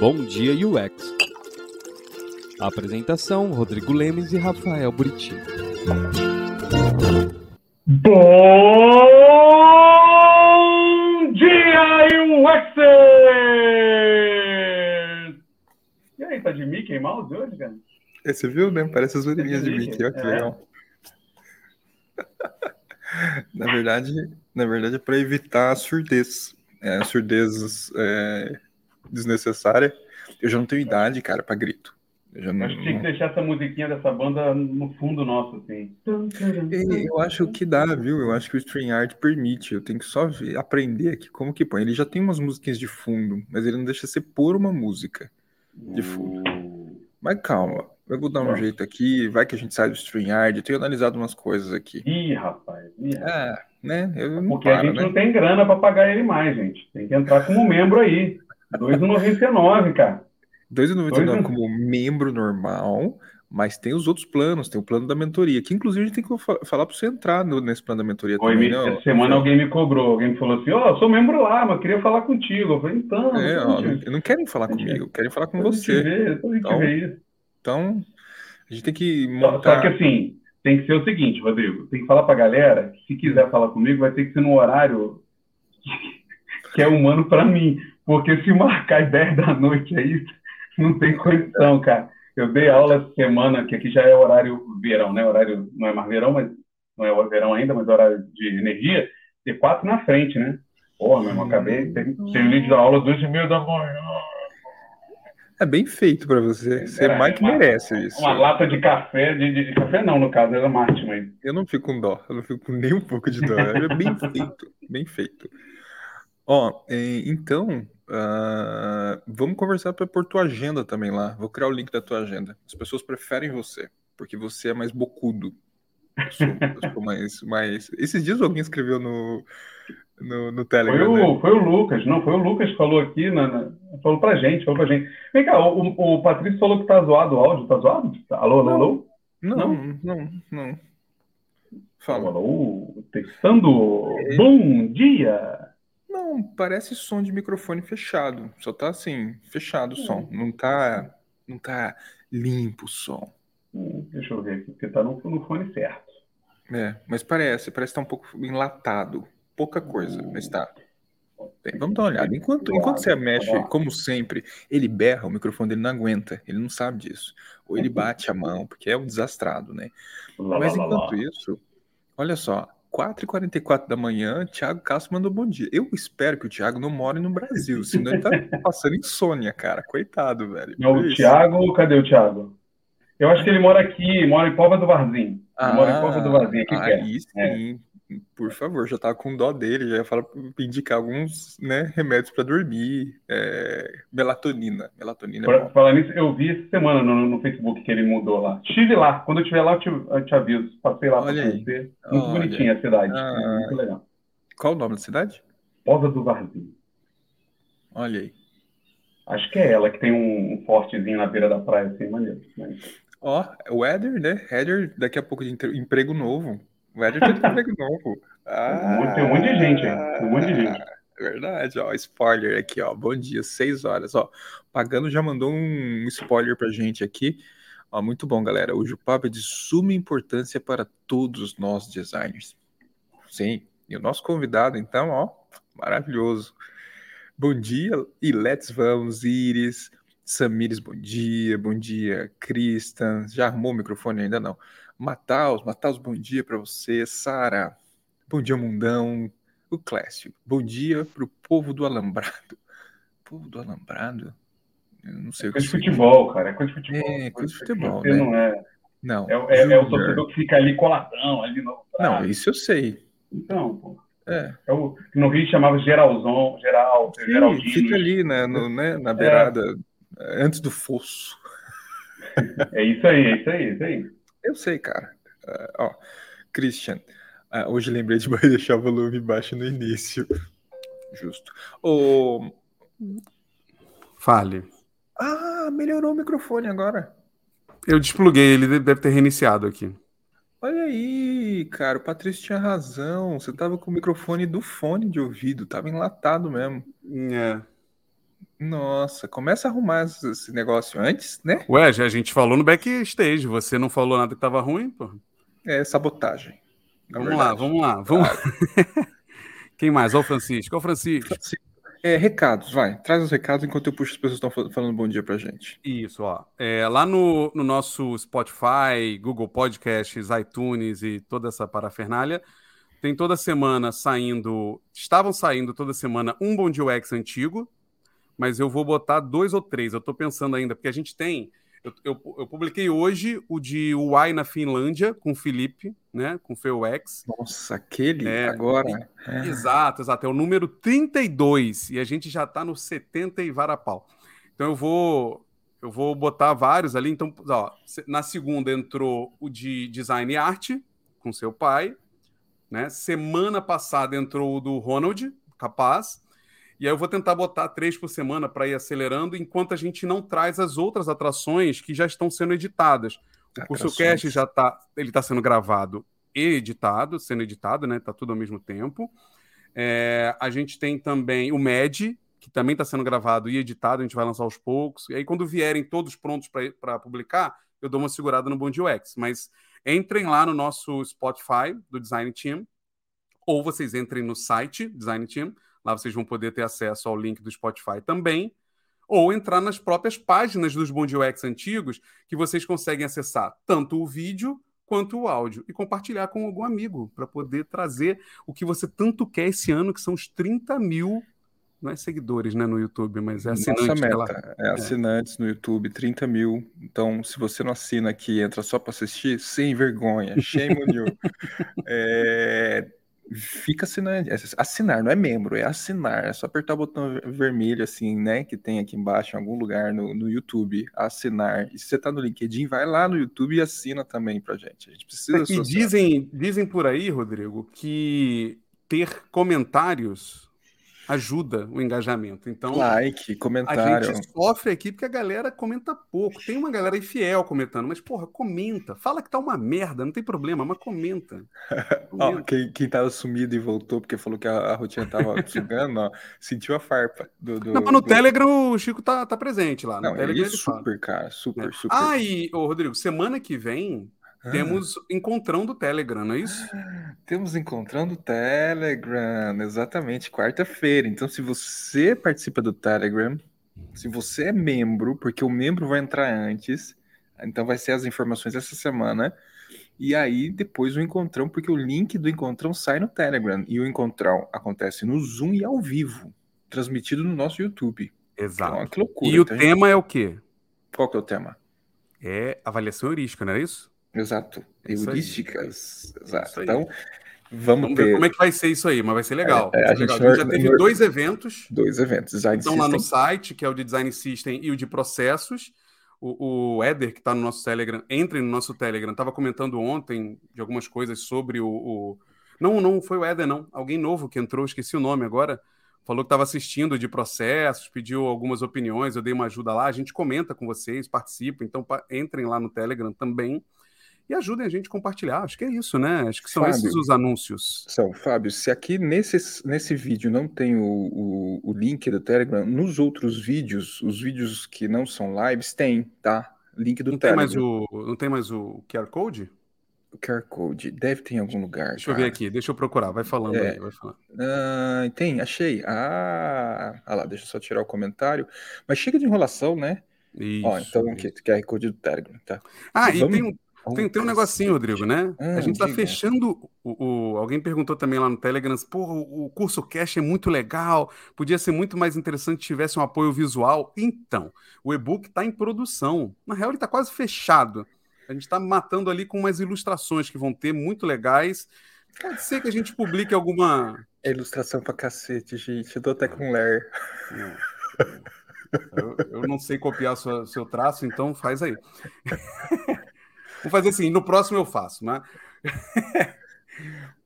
Bom Dia UX. Apresentação: Rodrigo Lemes e Rafael Buriti. Bom dia, UX! E aí, tá de Mickey Mouse hoje, cara? É, você viu, né? Parece as orelhinhas de Mickey, olha que É. legal. na verdade, na verdade é para evitar a surdez. É, é, desnecessária. Eu já não tenho idade, cara, para grito. Eu já não, Acho que tinha que deixar essa musiquinha dessa banda no fundo nosso, assim. E Eu acho que dá, viu? Eu acho que o StreamYard permite. Eu tenho que só ver- aprender aqui como que põe. Ele já tem umas musiquinhas de fundo, mas ele não deixa você pôr uma música. De fundo. Mas calma, eu vou dar um jeito aqui. Vai que a gente sai do StreamYard. Eu tenho analisado umas coisas aqui. Ih, rapaz. Ih, rapaz. É, né? Eu não Porque a paro, gente né? não tem grana pra pagar ele mais, gente. Tem que entrar como membro aí. R$ 2,99, cara. 2,99 Dois- como membro normal, mas tem os outros planos, tem o plano da mentoria, que inclusive a gente tem que fa- falar para você entrar no- nesse plano da mentoria Oi, também, me- essa semana alguém me cobrou. Alguém me falou assim: Ó, eu sou membro lá, mas queria falar contigo. Eu falei: então. É, ó, eu não querem falar comigo, querem falar com você. gente Então. Então, a gente tem que montar. só que assim, tem que ser o seguinte, Rodrigo, tem que falar pra galera que se quiser falar comigo, vai ter que ser no horário que é humano pra mim. Porque se marcar às 10 da noite aí, não tem condição, cara. Eu dei aula essa semana, que aqui já é horário verão, né? Horário não é mais verão, mas não é verão ainda, mas horário de energia, ter quatro na frente, né? Porra, meu irmão, acabei, tem, tem o da aula duas e meia da manhã. É bem feito para você. Você Era mais que uma- merece isso. Uma lata de café, de, de- de café não, no caso, era mate, mas Eu não fico com dó, eu não fico com nem um pouco de dó. É bem feito, bem feito. Ó, é, então, ah, vamos conversar para pôr tua agenda também lá. Vou criar o link da tua agenda. As pessoas preferem você, porque você é mais bocudo. Eu sou, eu sou mais, mais. Esses dias alguém escreveu no, no, no Foi Telegram, né? o, foi o Lucas, não, foi o Lucas que falou aqui, na, na- falou pra gente, falou pra gente. Vem cá, o, o Patrício falou que tá zoado o áudio, tá zoado? Alô, alô, alô? Não, não, não. Alô, Fala. alô, testando, É. bom dia. Não, parece som de microfone fechado. Só tá assim, fechado o som. Não tá, não tá limpo o som. Hum, deixa eu ver aqui, porque tá no, no fone certo. É, mas parece, parece estar um pouco enlatado. Pouca coisa, mas tá. Bem, vamos dar uma olhada. Enquanto, enquanto você mexe, como sempre, ele berra, o microfone dele não aguenta, ele não sabe disso. Ou ele bate a mão, porque é um desastrado, né? Mas enquanto isso, olha só, 4h44 da manhã, Thiago Castro mandou bom dia. Eu espero que o Thiago não more no Brasil, senão ele tá passando insônia, cara. Coitado, velho. Não, o. Thiago, cadê o Thiago? Eu acho que ele mora aqui, mora em Pova do Varzim. Ele mora em Pova do Varzim, aqui perto. Ah, aí sim. Por favor, já tava com dó dele, já pra indicar alguns né, remédios para dormir. é, melatonina. Melatonina é Pra bom. falar nisso, eu vi essa semana no, no Facebook que ele mudou lá. Estive lá. Quando eu estiver lá, eu te, eu te aviso. Passei lá para conhecer. Muito Olha. bonitinha a cidade. Ah. Muito legal. Qual o nome da cidade? Pova do Varzim. Olha aí. Acho que é ela que tem um, fortezinho na beira da praia, assim, maneiro. Mas- Ó, o Éder, né? Éder, daqui a pouco de emprego novo. O Éder tem emprego novo. Ah, Tem um monte de gente aí. Tem um monte de gente. É verdade, ó. Spoiler aqui, ó. Bom dia, 6 horas, ó. Pagando já mandou um spoiler pra gente aqui. Ó, muito bom, galera. Hoje o papo é de suma importância para todos nós designers. Sim, e o nosso convidado, então, ó, maravilhoso. Bom dia e let's vamos, Iris. Samires, bom dia. Bom dia, Cristan. Já arrumou o microfone ainda não? Mataus, Mataus, bom dia para você. Sara, bom dia, mundão. O Clécio, bom dia pro povo do Alambrado. Povo do Alambrado? Eu não sei o que Coisa de futebol, cara. É coisa de futebol. É, coisa de futebol, Você né? não é. Não, É, o- é- é o torcedor que fica ali coladão, ali no. Não, isso eu sei. Então, pô. É. É o, no Rio chamava Geralzão, Geral, Sim, Geraldino. fica ali né, no- né, É. na beirada, antes do fosso. É isso aí, é isso aí, é isso aí. Eu sei, cara. Ah, ó, Christian, ah, hoje lembrei de deixar o volume baixo no início. Justo. Ô, Fale. Ah, melhorou o microfone agora. Eu despluguei, ele deve ter reiniciado aqui. Olha aí, cara, o Patrício tinha razão. Você tava com o microfone do fone de ouvido, tava enlatado mesmo. É. Nossa, começa a arrumar esse negócio antes, né? Ué, já a gente falou no backstage, você não falou nada que tava ruim, pô. É sabotagem. Vamos lá, vamos lá, vamos Quem mais? Ó o Francisco. Ó o Francisco. É, recados, vai. Traz os recados enquanto eu puxo as pessoas estão falando bom dia pra gente. Isso, ó. É, lá no, no nosso Spotify, Google Podcasts, iTunes e toda essa parafernália, tem toda semana saindo. Estavam saindo toda semana um Bom Dia UX antigo, mas eu vou botar dois ou três. Eu tô pensando ainda, porque a gente tem. Eu, eu, eu publiquei hoje o de Uai na Finlândia, com o Felipe, né? Com o FEUX. Nossa, aquele É, agora. e- Exato, exato. É o número 32 e a gente já tá no 70 e varapau. Então eu vou eu vou botar vários ali. Então, ó, na segunda entrou o de design e arte com seu pai, né? Semana passada entrou o do Ronald, capaz. E aí eu vou tentar botar três por semana para ir acelerando, enquanto a gente não traz as outras atrações que já estão sendo editadas. O curso cast já tá, ele está sendo gravado e editado, sendo editado, né? Tá tudo ao mesmo tempo. É, a gente tem também o MED, que também está sendo gravado e editado, a gente vai lançar aos poucos. E aí, quando vierem todos prontos para publicar, eu dou uma segurada no Bom UX. Mas entrem lá no nosso Spotify do Design Team, ou vocês entrem no site Design Team, lá vocês vão poder ter acesso ao link do Spotify também, ou entrar nas próprias páginas dos Bom UX antigos, que vocês conseguem acessar tanto o vídeo quanto o áudio e compartilhar com algum amigo para poder trazer o que você tanto quer esse ano, que são os 30 mil, não é seguidores né, no YouTube, mas é assinantes. Nossa meta é assinantes no YouTube, 30 mil. Então, se você não assina aqui e entra só para assistir, sem vergonha, shame on you. É, fica assinando. É Assinar, não é membro, é assinar. É só apertar o botão ver- vermelho, assim, né? Que tem aqui embaixo, em algum lugar no, no YouTube. Assinar. E se você tá no LinkedIn, vai lá no YouTube e assina também pra gente. A gente precisa E associar. dizem, dizem por aí, Rodrigo, que ter comentários ajuda o engajamento. Então, Like, a comentário. gente sofre aqui porque a galera comenta pouco. Tem uma galera infiel comentando, mas, porra, comenta. Fala que tá uma merda, não tem problema, mas comenta. Ó, Comenta. quem, quem tava sumido e voltou porque falou que a, a rotina tava sugando, ó, sentiu a farpa do, do, Não, mas no do- Telegram o Chico tá, tá presente lá. No Não, Telegram ele é super, cara, super, né? super. Ah, e, ô, Rodrigo, semana que vem Ah, temos encontrão do Telegram, não é isso? temos encontrando o Telegram, exatamente, quarta-feira. Então, se você participa do Telegram, se você é membro, porque o membro vai entrar antes, então vai ser as informações essa semana. E aí, depois o encontrão, porque o link do encontrão sai no Telegram. E o encontrão acontece no Zoom e ao vivo, transmitido no nosso YouTube. Então, Exato. que loucura. E o Então, gente- tema é o quê? Qual que é o tema? É avaliação heurística, não é isso? Exato. Aí. Heurísticas. Exato. Isso aí. Então, vamos, Vamos ter ver como é que vai ser isso aí, mas vai ser legal. É, é, a ser legal. gente A gente já teve dois eventos, dois eventos. Design estão lá no System. site, que é o de Design System e o de processos. O, o Éder, que está no nosso Telegram, entre no nosso Telegram, estava comentando ontem de algumas coisas sobre o, o- Não, não foi o Éder, não. Alguém novo que entrou, esqueci o nome agora. Falou que estava assistindo de processos, pediu algumas opiniões, eu dei uma ajuda lá. A gente comenta com vocês, participa, então entrem lá no Telegram também e ajudem a gente a compartilhar. Acho que é isso, né? Acho que são Fábio. esses os anúncios. São, Fábio, se aqui nesse, nesse vídeo não tem o, o, o link do Telegram, nos outros vídeos, os vídeos que não são lives, tem, tá? Link do Não tem, Telegram. mais o, não tem mais o QR Code? O QR Code deve ter em algum lugar. Deixa eu ver cara. aqui, deixa eu procurar. Vai falando É. aí, vai falando. Ah, tem, achei. Ah, ah lá, deixa eu só tirar o comentário. Mas chega de enrolação, né? Isso. Ó, então aqui, QR Code do Telegram, tá? Ah, e Vamos- tem, um- tem, tem um negocinho, Rodrigo, né? Ah, a gente tá diga. fechando o, o- Alguém perguntou também lá no Telegram, porra, o, o curso Cash é muito legal, podia ser muito mais interessante se tivesse um apoio visual. Então, o e-book está em produção. Na real, ele está quase fechado. A gente está matando ali com umas ilustrações que vão ter muito legais. Pode ser que a gente publique alguma. É ilustração pra cacete, gente. Eu tô até com ler. Eu, eu não sei copiar sua- seu traço, então faz aí. Vou fazer assim, no próximo eu faço, né?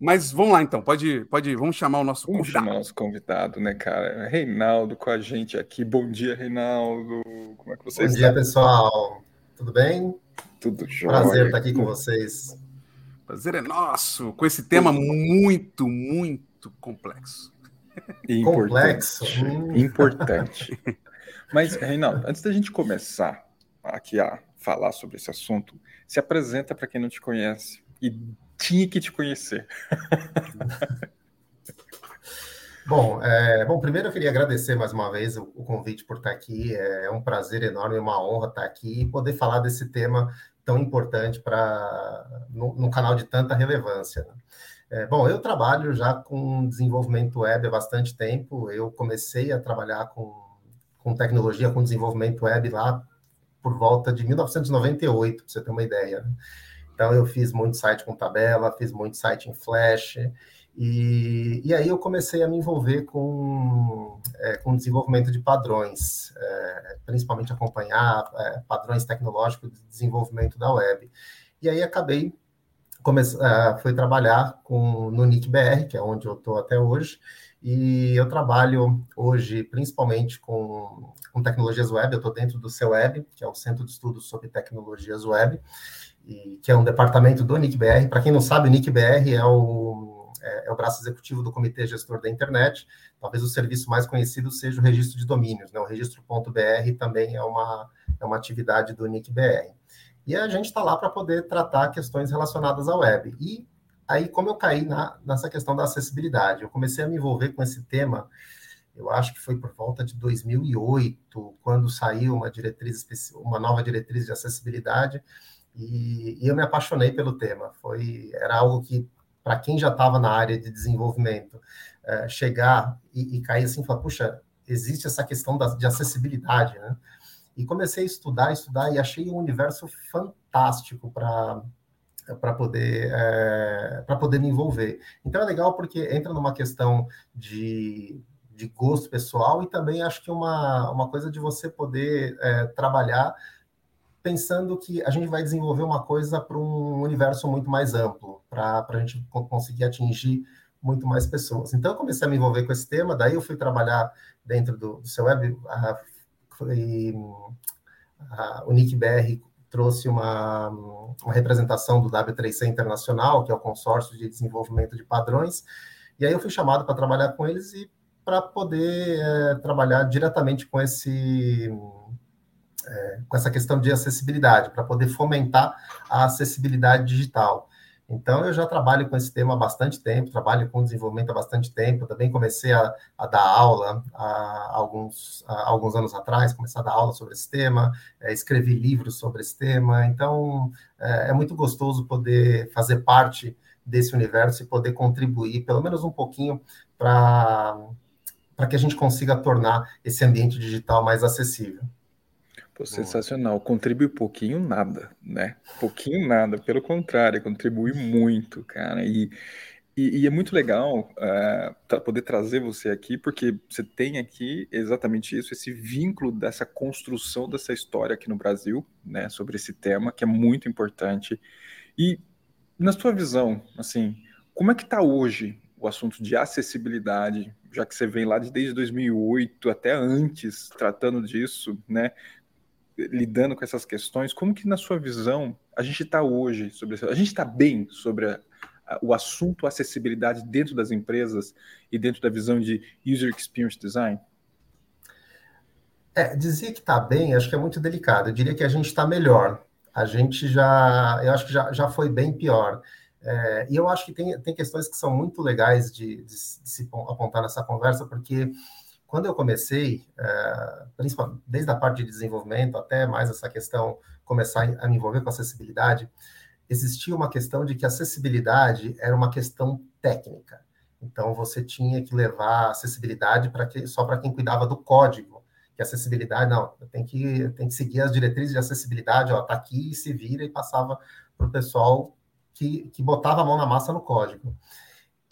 Mas vamos lá então, pode, pode, vamos chamar o nosso Vamos convidado. chamar nosso convidado, né, cara? Reinaldo com a gente aqui. Bom dia, Reinaldo. Como é que você Bom dia, pessoal. Tudo bem? Tudo jóia? Prazer estar aqui com vocês. Prazer é nosso, com esse tema muito, muito complexo. Complexo. Importante. Hum. Importante. Mas, Reinaldo, antes da gente começar aqui a falar sobre esse assunto, se apresenta para quem não te conhece e tinha que te conhecer. Bom, é, bom, primeiro eu queria agradecer mais uma vez o, o, convite por estar aqui. É um prazer enorme, uma honra estar aqui e poder falar desse tema tão importante para no, canal de tanta relevância. Né? É, bom, eu trabalho já com desenvolvimento web há bastante tempo. Eu comecei a trabalhar com, com tecnologia, com desenvolvimento web lá por volta de 1998, para você ter uma ideia. Então, eu fiz muito site com tabela, fiz muito site em Flash, e, e aí eu comecei a me envolver com, é, com desenvolvimento de padrões, é, principalmente acompanhar é, padrões tecnológicos de desenvolvimento da web. E aí acabei, comece, é, fui trabalhar com, no NICBR, que é onde eu estou até hoje, e eu trabalho hoje principalmente com, com tecnologias web, eu estou dentro do CEWEB, que é o Centro de Estudos sobre Tecnologias Web, e, que é um departamento do NICBR. Para quem não sabe, o NICBR é o é, é, o braço executivo do Comitê Gestor da Internet. Talvez o serviço mais conhecido seja o registro de domínios, né? O registro.br também é uma, é uma atividade do NICBR. E a gente está lá para poder tratar questões relacionadas à web. E aí, como eu caí na, nessa questão da acessibilidade, eu comecei a me envolver com esse tema, eu acho que foi por volta de 2008, quando saiu uma diretriz, uma nova diretriz de acessibilidade, e, e eu me apaixonei pelo tema. Foi, era algo que para quem já estava na área de desenvolvimento, é, chegar e, e, cair assim falar, puxa, existe essa questão da, de acessibilidade, né? E comecei a estudar, estudar, e achei um universo fantástico para para poder é, para poder me envolver. Então é legal porque entra numa questão de, de gosto pessoal e também acho que uma, uma coisa de você poder é, trabalhar pensando que a gente vai desenvolver uma coisa para um universo muito mais amplo, para a gente conseguir atingir muito mais pessoas. Então, eu comecei a me envolver com esse tema, daí eu fui trabalhar dentro do, do seu web, a, foi, a, o NICBR trouxe uma, uma representação do W3C Internacional, que é o consórcio de desenvolvimento de padrões, e aí eu fui chamado para trabalhar com eles e para poder é, trabalhar diretamente com esse é, com essa questão de acessibilidade, para poder fomentar a acessibilidade digital. Então, eu já trabalho com esse tema há bastante tempo, trabalho com desenvolvimento há bastante tempo. Também comecei a, a dar aula há alguns, há alguns anos atrás, comecei a dar aula sobre esse tema, é, escrevi livros sobre esse tema. Então, é, é muito gostoso poder fazer parte desse universo e poder contribuir, pelo menos um pouquinho, para que a gente consiga tornar esse ambiente digital mais acessível. Pô, sensacional. Contribui pouquinho nada, né? Pouquinho nada, pelo contrário, contribui muito, cara. E, e, e é muito legal uh, poder trazer você aqui, porque você tem aqui exatamente isso, esse vínculo dessa construção dessa história aqui no Brasil, né? Sobre esse tema, que é muito importante. E na sua visão, assim, como é que está hoje o assunto de acessibilidade, já que você vem lá desde 2008 até antes tratando disso, né? Lidando com essas questões, como que na sua visão a gente está hoje sobre? A gente está bem sobre a, a, o assunto acessibilidade dentro das empresas e dentro da visão de user experience design? É, dizer que está bem, acho que é muito delicado. Eu diria que a gente está melhor. A gente já, eu acho que já, já foi bem pior. É, e eu acho que tem, tem questões que são muito legais de, de, de se apontar nessa conversa, porque quando eu comecei, é, principalmente desde a parte de desenvolvimento até mais essa questão começar a me envolver com acessibilidade, existia uma questão de que acessibilidade era uma questão técnica. Então você tinha que levar acessibilidade para só para quem cuidava do código. Que acessibilidade não, tem que tem que seguir as diretrizes de acessibilidade, ó, tá aqui, se vira e passava para o pessoal que, que botava a mão na massa no código.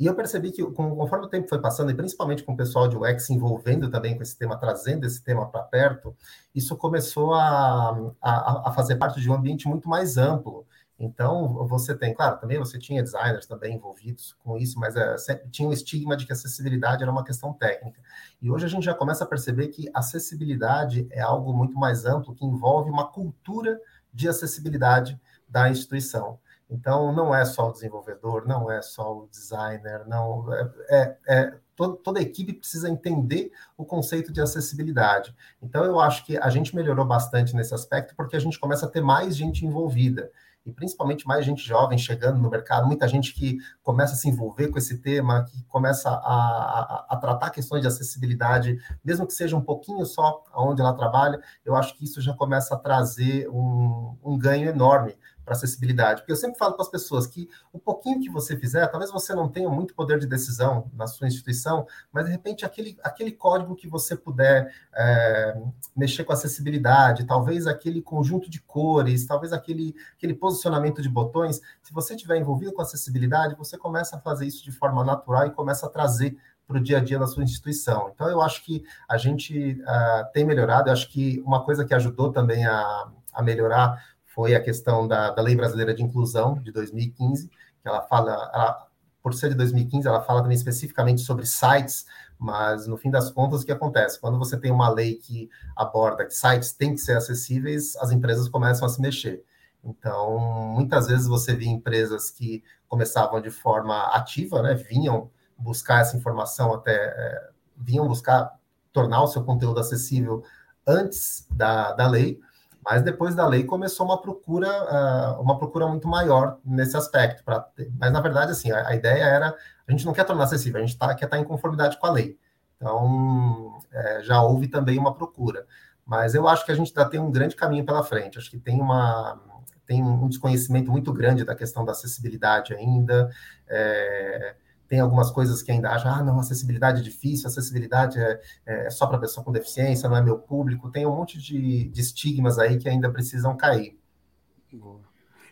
E eu percebi que, conforme o tempo foi passando, e principalmente com o pessoal de UX se envolvendo também com esse tema, trazendo esse tema para perto, isso começou a, a, a, fazer parte de um ambiente muito mais amplo. Então, você tem, claro, também você tinha designers também envolvidos com isso, mas é, tinha um estigma de que acessibilidade era uma questão técnica. E hoje a gente já começa a perceber que acessibilidade é algo muito mais amplo, que envolve uma cultura de acessibilidade da instituição. Então, não é só o desenvolvedor, não é só o designer, não é, é, é toda, toda a equipe precisa entender o conceito de acessibilidade. Então, eu acho que a gente melhorou bastante nesse aspecto, porque a gente começa a ter mais gente envolvida e principalmente mais gente jovem chegando no mercado, muita gente que começa a se envolver com esse tema, que começa a, a, a, tratar questões de acessibilidade, mesmo que seja um pouquinho só onde ela trabalha, eu acho que isso já começa a trazer um, um ganho enorme para acessibilidade. Porque eu sempre falo para as pessoas que o pouquinho que você fizer, talvez você não tenha muito poder de decisão na sua instituição, mas de repente aquele, aquele código que você puder é, mexer com acessibilidade, talvez aquele conjunto de cores, talvez aquele, aquele posicionamento de botões, se você estiver envolvido com acessibilidade, você começa a fazer isso de forma natural e começa a trazer para o dia a dia da sua instituição. Então, eu acho que a gente uh, tem melhorado, eu acho que uma coisa que ajudou também a, a melhorar foi a questão da, da Lei Brasileira de Inclusão de 2015, que ela fala, ela, por ser de 2015, ela fala também especificamente sobre sites, mas no fim das contas, o que acontece? Quando você tem uma lei que aborda que sites têm que ser acessíveis, as empresas começam a se mexer. Então, muitas vezes você vê empresas que começavam de forma ativa, né, vinham buscar essa informação até, é, vinham buscar tornar o seu conteúdo acessível antes da, da lei, mas depois da lei começou uma procura, uh, uma procura muito maior nesse aspecto. Ter, mas na verdade, assim, a, a, ideia era a gente não quer tornar acessível, a gente tá, quer estar tá em conformidade com a lei. Então é, já houve também uma procura. Mas eu acho que a gente ainda tem um grande caminho pela frente. Acho que tem uma tem um desconhecimento muito grande da questão da acessibilidade ainda. É, tem algumas coisas que ainda acham, ah, não, acessibilidade é difícil, acessibilidade é, é só para pessoa com deficiência, não é meu público. Tem um monte de, de estigmas aí que ainda precisam cair.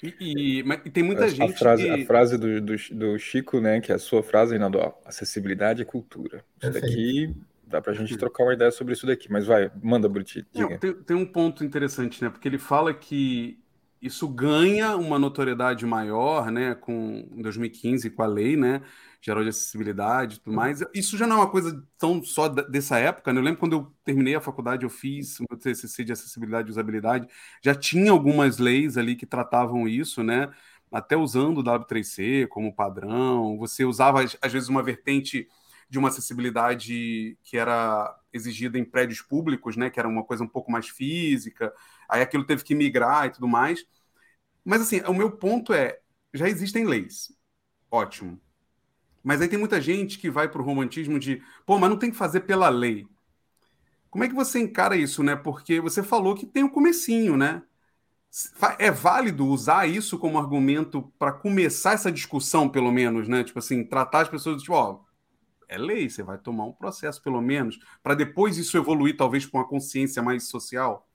E, e, mas, e tem muita a, gente. A frase, que... a frase do, do, do, Chico, né, que é a sua frase, Reinaldo, acessibilidade é cultura. Isso Perfeito. daqui dá para a gente trocar uma ideia sobre isso daqui, mas vai, manda, Bruti. Tem, tem, um ponto interessante, né? Porque ele fala que isso ganha uma notoriedade maior, né, com em 2015 com a lei, né? Geral de acessibilidade e tudo mais. Isso já não é uma coisa tão só dessa época, né? Eu lembro quando eu terminei a faculdade, eu fiz o meu TCC de acessibilidade e usabilidade, já tinha algumas leis ali que tratavam isso, né? Até usando o W3C como padrão, você usava às vezes uma vertente de uma acessibilidade que era exigida em prédios públicos, né, que era uma coisa um pouco mais física, aí aquilo teve que migrar e tudo mais. Mas assim, o meu ponto é, já existem leis. Ótimo. Mas aí tem muita gente que vai para o romantismo de, pô, mas não tem que fazer pela lei. Como é que você encara isso, né? Porque você falou que tem o um comecinho, né? É válido usar isso como argumento para começar essa discussão, pelo menos, né? Tipo assim, tratar as pessoas tipo, ó, é lei, você vai tomar um processo, pelo menos, para depois isso evoluir, talvez, com uma consciência mais social.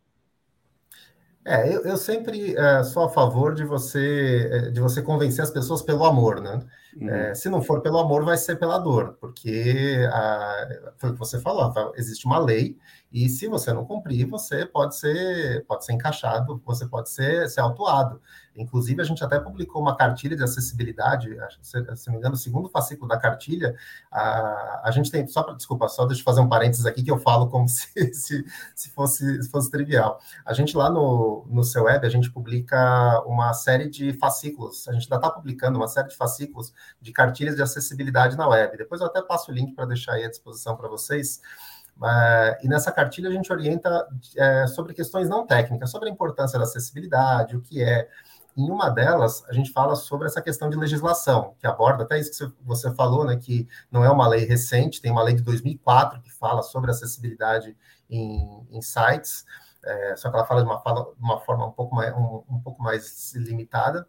É, eu, eu sempre é, sou a favor de você é, de você convencer as pessoas pelo amor, né? Uhum. É, se não for pelo amor, vai ser pela dor, porque a, foi o que você falou, existe uma lei e se você não cumprir, você pode ser pode ser encaixado, você pode ser, ser autuado. Inclusive, a gente até publicou uma cartilha de acessibilidade, se, se não me engano, o segundo fascículo da cartilha. A, a gente tem, só para, desculpa, só deixa eu fazer um parênteses aqui que eu falo como se, se, se, fosse, se fosse trivial. A gente lá no, no seu web, a gente publica uma série de fascículos, a gente ainda está publicando uma série de fascículos de cartilhas de acessibilidade na web. Depois eu até passo o link para deixar aí à disposição para vocês. Uh, e nessa cartilha a gente orienta é, sobre questões não técnicas, sobre a importância da acessibilidade, o que é, em uma delas, a gente fala sobre essa questão de legislação, que aborda até isso que você falou, né, que não é uma lei recente, tem uma lei de 2004 que fala sobre acessibilidade em, em sites, é, só que ela fala de uma, uma forma um pouco mais, um, um pouco mais limitada.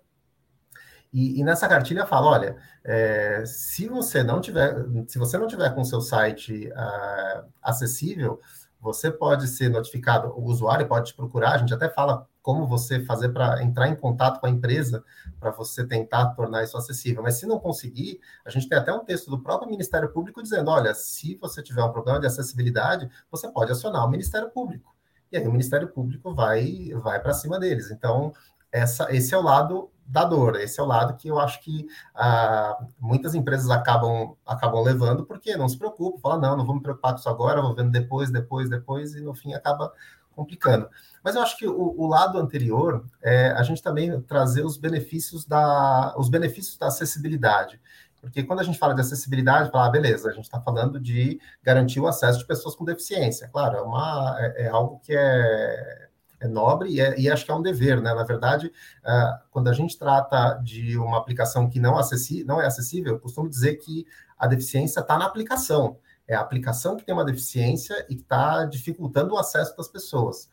E, e, nessa cartilha fala, olha, é, se você não tiver, se você não tiver com seu site uh, acessível, você pode ser notificado, o usuário pode te procurar, a gente até fala como você fazer para entrar em contato com a empresa para você tentar tornar isso acessível. Mas se não conseguir, a gente tem até um texto do próprio Ministério Público dizendo: olha, se você tiver um problema de acessibilidade, você pode acionar o Ministério Público. E aí o Ministério Público vai, vai para cima deles. Então, essa, esse é o lado da dor. Esse é o lado que eu acho que ah, muitas empresas acabam, acabam levando, porque não se preocupam, falam, não, não vou me preocupar com isso agora, vou vendo depois, depois, depois, e no fim acaba complicando. Mas eu acho que o, o lado anterior é a gente também trazer os benefícios da, os benefícios da acessibilidade. Porque quando a gente fala de acessibilidade, fala, ah, beleza, a gente está falando de garantir o acesso de pessoas com deficiência. Claro, é, uma, é, é algo que é, é nobre e, é, e, acho que é um dever, né? Na verdade, uh, quando a gente trata de uma aplicação que não, acessi não é acessível, eu costumo dizer que a deficiência está na aplicação. É a aplicação que tem uma deficiência e que está dificultando o acesso das pessoas.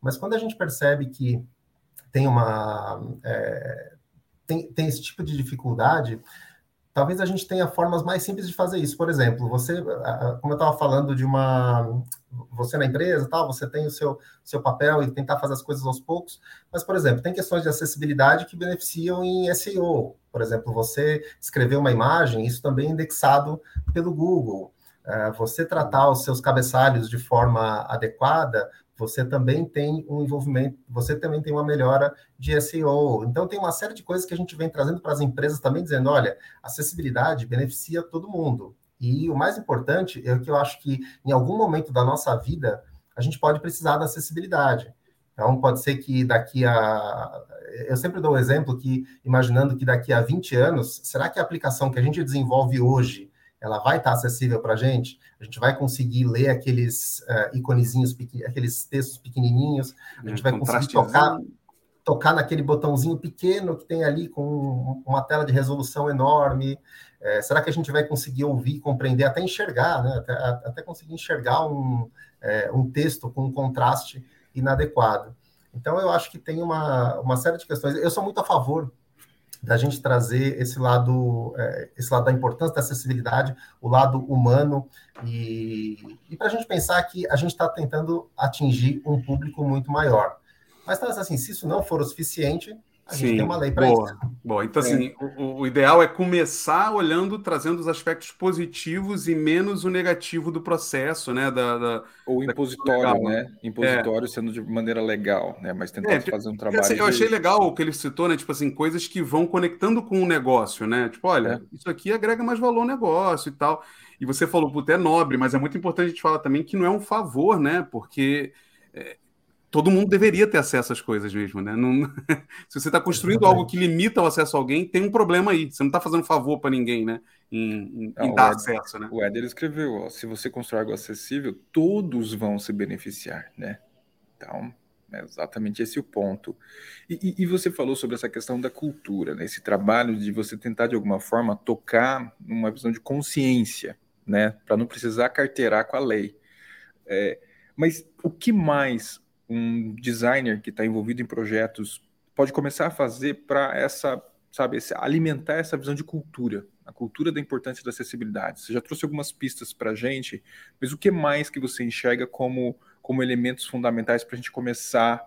Mas quando a gente percebe que tem uma é, tem, tem esse tipo de dificuldade, talvez a gente tenha formas mais simples de fazer isso. Por exemplo, você, como eu estava falando de uma, você na empresa, tal, você tem o seu, seu papel e tentar fazer as coisas aos poucos, mas, por exemplo, tem questões de acessibilidade que beneficiam em SEO. Por exemplo, você escrever uma imagem, isso também é indexado pelo Google. É, você tratar os seus cabeçalhos de forma adequada você também tem um envolvimento, você também tem uma melhora de SEO. Então, tem uma série de coisas que a gente vem trazendo para as empresas também, dizendo: olha, acessibilidade beneficia todo mundo. E o mais importante é que eu acho que em algum momento da nossa vida a gente pode precisar da acessibilidade. Então, pode ser que daqui a. Eu sempre dou o um exemplo que, imaginando que daqui a 20 anos, será que a aplicação que a gente desenvolve hoje ela vai estar acessível para a gente, a gente vai conseguir ler aqueles uh, iconezinhos, aqueles textos pequenininhos, a gente é, vai conseguir tocar, tocar naquele botãozinho pequeno que tem ali com uma tela de resolução enorme. É, será que a gente vai conseguir ouvir, compreender, até enxergar, né? até, até conseguir enxergar um, é, um texto com um contraste inadequado? Então, eu acho que tem uma, uma série de questões. Eu sou muito a favor da gente trazer esse lado, é, esse lado da importância da acessibilidade, o lado humano, e, e para a gente pensar que a gente está tentando atingir um público muito maior. Mas, assim, se isso não for o suficiente, a Sim, gente tem uma lei para isso. Boa. Então, assim, é. o, o, ideal é começar olhando, trazendo os aspectos positivos e menos o negativo do processo, né? Da, da Ou impositório, né? Impositório é. sendo de maneira legal, né? Mas tentar é, fazer um trabalho. Assim, eu achei legal o que ele citou, né? Tipo assim, coisas que vão conectando com o negócio, né? Tipo, olha, é. isso aqui agrega mais valor ao negócio e tal. E você falou, puta, é nobre, mas é muito importante a gente falar também que não é um favor, né? Porque é, todo mundo deveria ter acesso às coisas mesmo, né? Não... Se você está construindo algo que limita o acesso a alguém, tem um problema aí. Você não está fazendo favor para ninguém, né? Em, em, não, dar Ed, acesso, né? O Éder escreveu: ó, se você constrói algo acessível, todos vão se beneficiar, né? Então, é exatamente esse o ponto. E, e, você falou sobre essa questão da cultura, né? Esse trabalho de você tentar de alguma forma tocar numa visão de consciência, né? Para não precisar carteirar com a lei. É, mas o que mais um designer que está envolvido em projetos pode começar a fazer para essa, sabe, alimentar essa visão de cultura, a cultura da importância da acessibilidade. Você já trouxe algumas pistas para a gente, mas o que mais que você enxerga como, como elementos fundamentais para a gente começar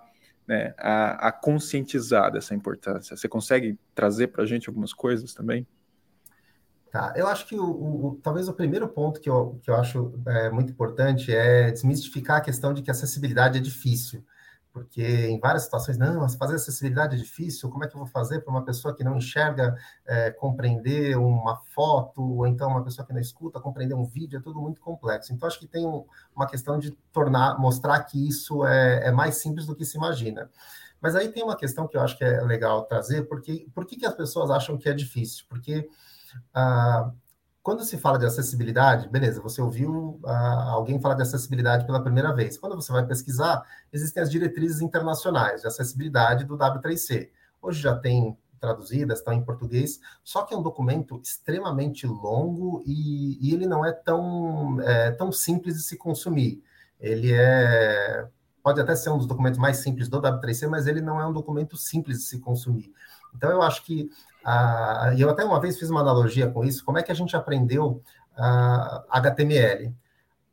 né, a, a conscientizar dessa importância? Você consegue trazer para a gente algumas coisas também? Tá, eu acho que o, o, talvez o primeiro ponto que eu, que eu acho é, muito importante é desmistificar a questão de que acessibilidade é difícil, porque em várias situações, não, fazer acessibilidade é difícil, como é que eu vou fazer para uma pessoa que não enxerga é, compreender uma foto, ou então uma pessoa que não escuta compreender um vídeo, é tudo muito complexo. Então, acho que tem um, uma questão de tornar, mostrar que isso é, é mais simples do que se imagina. Mas aí tem uma questão que eu acho que é legal trazer, porque por que as pessoas acham que é difícil? Porque ah, quando se fala de acessibilidade, beleza, você ouviu ah, alguém falar de acessibilidade pela primeira vez. Quando você vai pesquisar, existem as diretrizes internacionais de acessibilidade do W3C. Hoje já tem traduzidas, estão em português, só que é um documento extremamente longo e, e ele não é tão, é, tão simples de se consumir. Ele é pode até ser um dos documentos mais simples do W3C, mas ele não é um documento simples de se consumir. Então, eu acho que ah, e eu até uma vez fiz uma analogia com isso, como é que a gente aprendeu ah, HTML?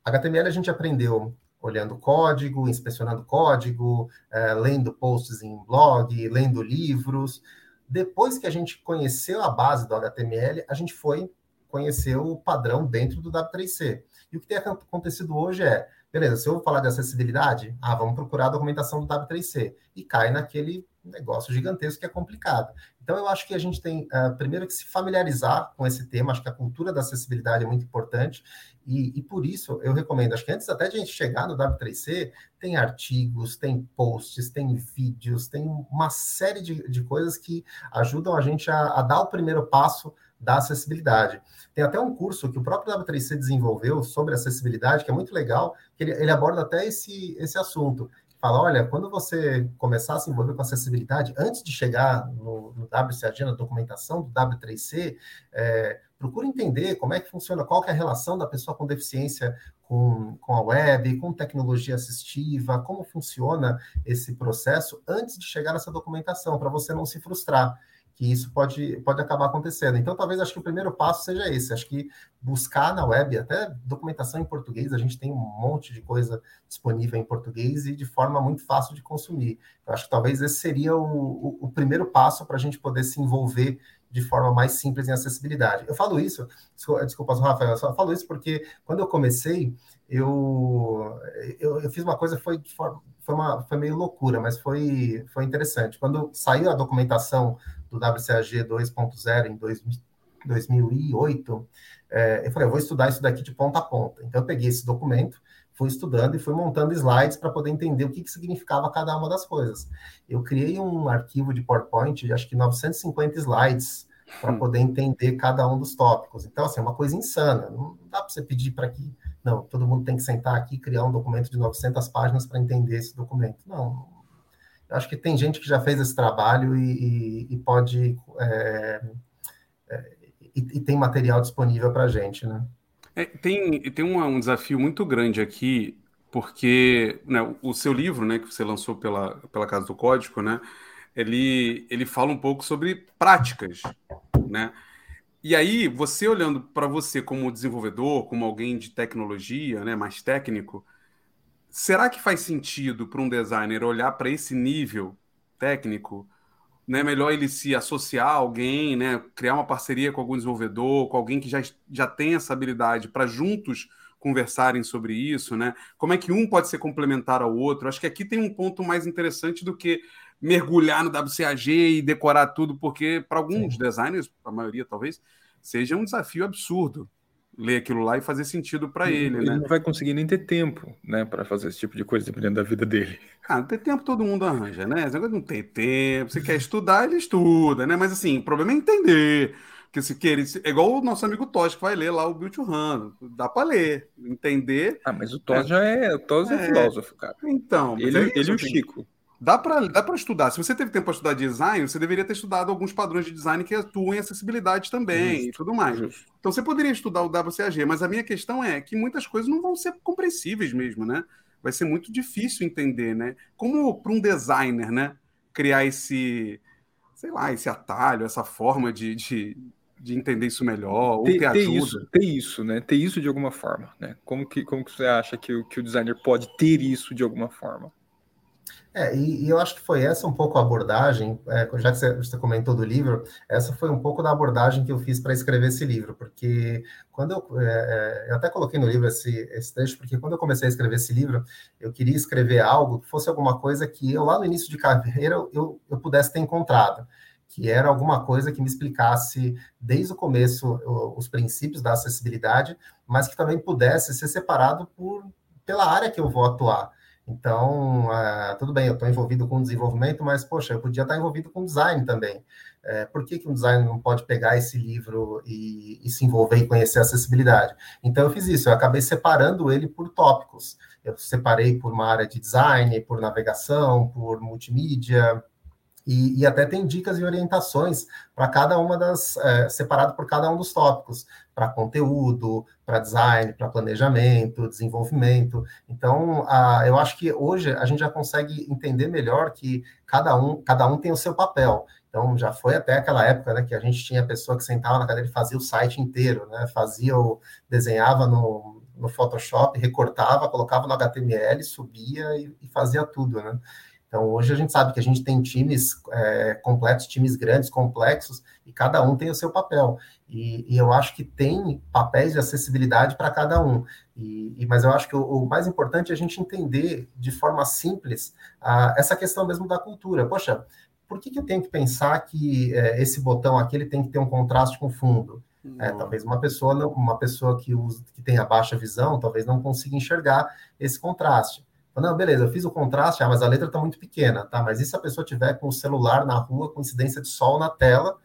HTML a gente aprendeu olhando código, inspecionando código, eh, lendo posts em blog, lendo livros. Depois que a gente conheceu a base do HTML, a gente foi conhecer o padrão dentro do W3C. E o que tem acontecido hoje é, beleza, se eu falar de acessibilidade, ah, vamos procurar a documentação do W3C. E cai naquele negócio gigantesco que é complicado. Então, eu acho que a gente tem, uh, primeiro, que se familiarizar com esse tema, acho que a cultura da acessibilidade é muito importante, e, e, por isso eu recomendo, acho que antes até de a gente chegar no W3C, tem artigos, tem posts, tem vídeos, tem uma série de, de coisas que ajudam a gente a, a dar o primeiro passo da acessibilidade. Tem até um curso que o próprio W3C desenvolveu sobre acessibilidade, que é muito legal, que ele, ele aborda até esse, esse assunto. Fala, olha, quando você começar a se envolver com acessibilidade, antes de chegar no, no WCAG, na documentação do W3C, é, procura entender como é que funciona, qual que é a relação da pessoa com deficiência com, com a web, com tecnologia assistiva, como funciona esse processo antes de chegar nessa documentação, para você não se frustrar que isso pode, pode acabar acontecendo. Então, talvez acho que o primeiro passo seja esse. Acho que buscar na web, até documentação em português, a gente tem um monte de coisa disponível em português e de forma muito fácil de consumir. Acho que talvez esse seria o, o, o primeiro passo para a gente poder se envolver de forma mais simples em acessibilidade. Eu falo isso, desculpa, Rafael, eu só falo isso porque quando eu comecei, eu, eu, eu fiz uma coisa, foi, foi, uma, foi meio loucura, mas foi, foi interessante. Quando saiu a documentação do WCAG 2.0 em 2008, é, eu falei, eu vou estudar isso daqui de ponta a ponta. Então, eu peguei esse documento, fui estudando e fui montando slides para poder entender o que, que significava cada uma das coisas. Eu criei um arquivo de PowerPoint de acho que 950 slides para hum. poder entender cada um dos tópicos. Então, assim, é uma coisa insana. Não dá para você pedir para que, não, todo mundo tem que sentar aqui e criar um documento de 900 páginas para entender esse documento. Não, acho que tem gente que já fez esse trabalho e, e, e pode. É, é, e, e, tem material disponível para a gente, né? É, tem tem um, um, desafio muito grande aqui, porque né, o seu livro, né, que você lançou pela, pela Casa do Código, né, ele, ele fala um pouco sobre práticas, né? E aí, você olhando para você como desenvolvedor, como alguém de tecnologia, né, mais técnico, será que faz sentido para um designer olhar para esse nível técnico? Né, melhor ele se associar a alguém, né, criar uma parceria com algum desenvolvedor, com alguém que já, já tem essa habilidade para juntos conversarem sobre isso, né? Como é que um pode ser complementar ao outro? Acho que aqui tem um ponto mais interessante do que mergulhar no WCAG e decorar tudo, porque para alguns Sim. designers, a maioria talvez, seja um desafio absurdo ler aquilo lá e fazer sentido para ele, ele né? não vai conseguir nem ter tempo, né, para fazer esse tipo de coisa dependendo da vida dele. Ah, ter tempo todo mundo arranja, né? Esse não tem tempo, você quer estudar, ele estuda, né? Mas assim, o problema é entender. Porque se querer, é igual o nosso amigo Tosh que vai ler lá o to Run. Dá para ler, entender. Ah, mas o Tosh é, já é, o Tosh é, é filósofo, cara. Então, ele, é ele e o Chico. Dá para dá estudar. Se você teve tempo para estudar design, você deveria ter estudado alguns padrões de design que atuam em acessibilidade também Justo. e tudo mais. Justo. Então você poderia estudar o WCAG, mas a minha questão é que muitas coisas não vão ser compreensíveis mesmo, né? Vai ser muito difícil entender, né? Como para um designer, né? Criar esse, sei lá, esse atalho, essa forma de, de, de entender isso melhor, ou ter, ter ajuda. Isso, ter isso, né? Ter isso de alguma forma, né? Como que, como que você acha que que o designer pode ter isso de alguma forma? É, e, e, eu acho que foi essa um pouco a abordagem, é, já que você, você, comentou do livro, essa foi um pouco da abordagem que eu fiz para escrever esse livro, porque quando eu, é, é, eu até coloquei no livro esse, esse trecho, porque quando eu comecei a escrever esse livro, eu queria escrever algo que fosse alguma coisa que eu, lá no início de carreira, eu, eu pudesse ter encontrado, que era alguma coisa que me explicasse desde o começo os princípios da acessibilidade, mas que também pudesse ser separado por, pela área que eu vou atuar. Então, uh, tudo bem, eu estou envolvido com desenvolvimento, mas, poxa, eu podia estar envolvido com design também. Uh, por que, que um designer não pode pegar esse livro e, e, se envolver e conhecer a acessibilidade? Então, eu fiz isso, eu acabei separando ele por tópicos. Eu separei por uma área de design, por navegação, por multimídia, e, e, até tem dicas e orientações para cada uma das, é, separado por cada um dos tópicos, para conteúdo, para design, para planejamento, desenvolvimento. Então, a, eu acho que hoje a gente já consegue entender melhor que cada um, cada um tem o seu papel. Então, já foi até aquela época né, que a gente tinha pessoa que sentava na cadeira e fazia o site inteiro, né? Fazia o, desenhava no, no Photoshop, recortava, colocava no HTML, subia e, e fazia tudo, né? Então, hoje a gente sabe que a gente tem times é, completos, times grandes, complexos, e cada um tem o seu papel. E, e eu acho que tem papéis de acessibilidade para cada um. E, e, mas eu acho que o, o, mais importante é a gente entender de forma simples essa questão mesmo da cultura. Poxa, por que, que eu tenho que pensar que é, esse botão aqui ele tem que ter um contraste com o fundo? É, talvez uma pessoa, não, uma pessoa que, usa, que tenha baixa visão, talvez não consiga enxergar esse contraste. Não, beleza, eu fiz o contraste, ah, mas a letra está muito pequena, tá? Mas e se a pessoa tiver com o celular na rua com incidência de sol na tela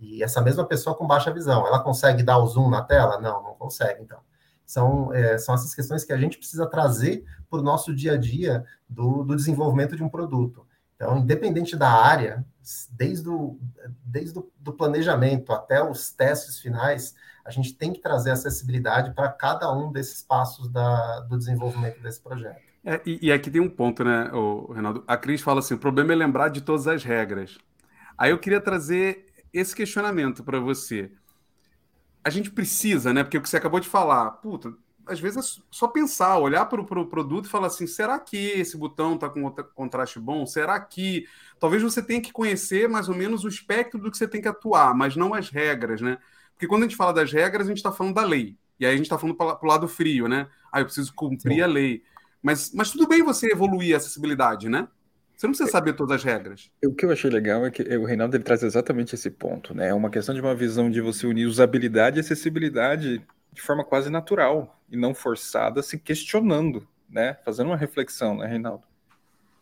E essa mesma pessoa com baixa visão, ela consegue dar o zoom na tela? Não, não consegue, então. São, é, são essas questões que a gente precisa trazer para o nosso dia a dia do, do desenvolvimento de um produto. Então, independente da área, desde o desde do planejamento até os testes finais, a gente tem que trazer acessibilidade para cada um desses passos da, do desenvolvimento desse projeto. É, e, e, aqui tem um ponto, né, o Renato? A Cris fala assim: o problema é lembrar de todas as regras. Aí eu queria trazer esse questionamento para você. A gente precisa, né? Porque o que você acabou de falar, puta, às vezes é só pensar, olhar para o pro produto e falar assim: será que esse botão está com contraste bom? Será que. Talvez você tenha que conhecer mais ou menos o espectro do que você tem que atuar, mas não as regras, né? Porque quando a gente fala das regras, a gente está falando da lei. E aí a gente está falando para o lado frio, né? Ah, eu preciso cumprir Sim. a lei. Mas, mas tudo bem você evoluir a acessibilidade, né? Você não precisa saber todas as regras. O que eu achei legal é que o Reinaldo ele traz exatamente esse ponto, né? É uma questão de uma visão de você unir usabilidade e acessibilidade de forma quase natural e não forçada, se questionando, né? Fazendo uma reflexão, né, Reinaldo?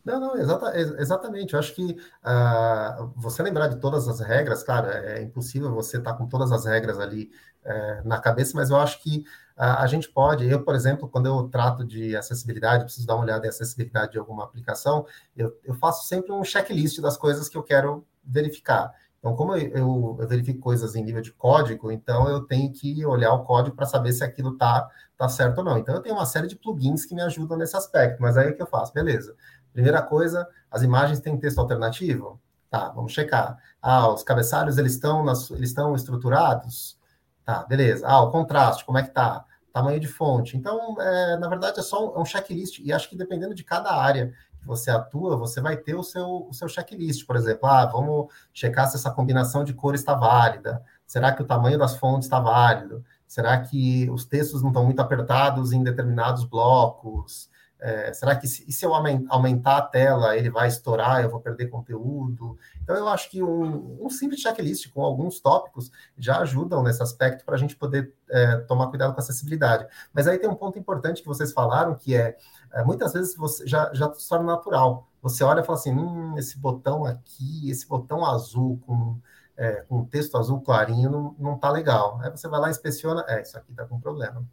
Não, não, exata, exatamente. Eu acho que uh, você lembrar de todas as regras, claro, é, é impossível você estar tá com todas as regras ali é, na cabeça, mas eu acho que uh, a gente pode. Eu, por exemplo, quando eu trato de acessibilidade, preciso dar uma olhada em acessibilidade de alguma aplicação, eu, eu faço sempre um checklist das coisas que eu quero verificar. Então, como eu, eu, verifico coisas em nível de código, então eu tenho que olhar o código para saber se aquilo está tá certo ou não. Então, eu tenho uma série de plugins que me ajudam nesse aspecto, mas aí o que eu faço? Beleza. Primeira coisa, as imagens têm texto alternativo? Tá, vamos checar. Ah, os cabeçalhos, eles estão, nas, eles estão estruturados? Tá, beleza. Ah, o contraste, como é que tá? Tamanho de fonte. Então, é, na verdade, é só um, é um checklist, e acho que dependendo de cada área que você atua, você vai ter o seu, o seu checklist, por exemplo. Ah, vamos checar se essa combinação de cores está válida. Será que o tamanho das fontes está válido? Será que os textos não estão muito apertados em determinados blocos? É, será que se, se eu aumentar a tela, ele vai estourar, eu vou perder conteúdo? Então, eu acho que um, um simples checklist com alguns tópicos já ajudam nesse aspecto para a gente poder é, tomar cuidado com a acessibilidade. Mas aí tem um ponto importante que vocês falaram, que é, é muitas vezes você já, já se torna natural. Você olha e fala assim, hum, esse botão aqui, esse botão azul com, é, com texto azul clarinho não, não tá legal. Aí você vai lá e inspeciona, é, isso aqui tá com problema.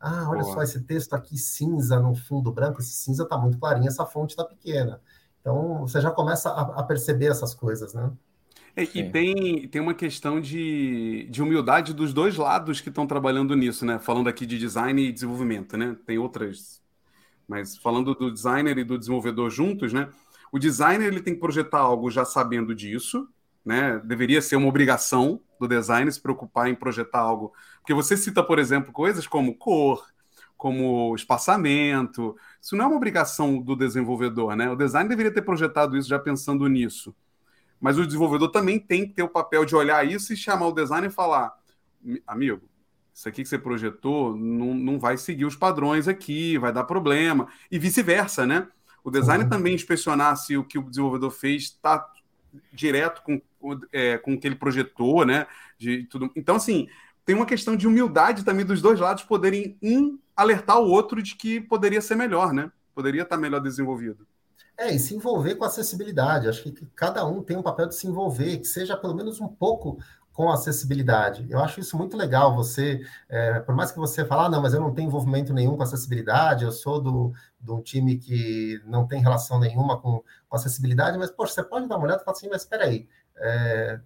Ah, olha Boa. só, esse texto aqui cinza no fundo branco, esse cinza está muito clarinho, essa fonte está pequena. Então, você já começa a, a perceber essas coisas, né? E, e, tem, tem uma questão de, de humildade dos dois lados que estão trabalhando nisso, né? Falando aqui de design e desenvolvimento, né? Tem outras, mas falando do designer e do desenvolvedor juntos, né? O designer ele tem que projetar algo já sabendo disso, né? Deveria ser uma obrigação do design se preocupar em projetar algo. Porque você cita, por exemplo, coisas como cor, como espaçamento. Isso não é uma obrigação do desenvolvedor, né? O design deveria ter projetado isso já pensando nisso. Mas o desenvolvedor também tem que ter o papel de olhar isso e chamar o design e falar: amigo, isso aqui que você projetou não, não vai seguir os padrões aqui, vai dar problema. E vice-versa, né? O design uhum. também inspecionar se o que o desenvolvedor fez está direto com, é, com o que ele projetou, né? De tudo. Então, assim, tem uma questão de humildade também dos dois lados poderem um alertar o outro de que poderia ser melhor, né? Poderia estar melhor desenvolvido. É, e se envolver com acessibilidade. Acho que cada um tem um papel de se envolver, que seja pelo menos um pouco com acessibilidade. Eu acho isso muito legal. Você, é, por mais que você fale, ah, não, mas eu não tenho envolvimento nenhum com acessibilidade, eu sou do, de um time que não tem relação nenhuma com, com acessibilidade, mas, poxa, você pode dar uma olhada e falar assim, mas espera aí, é,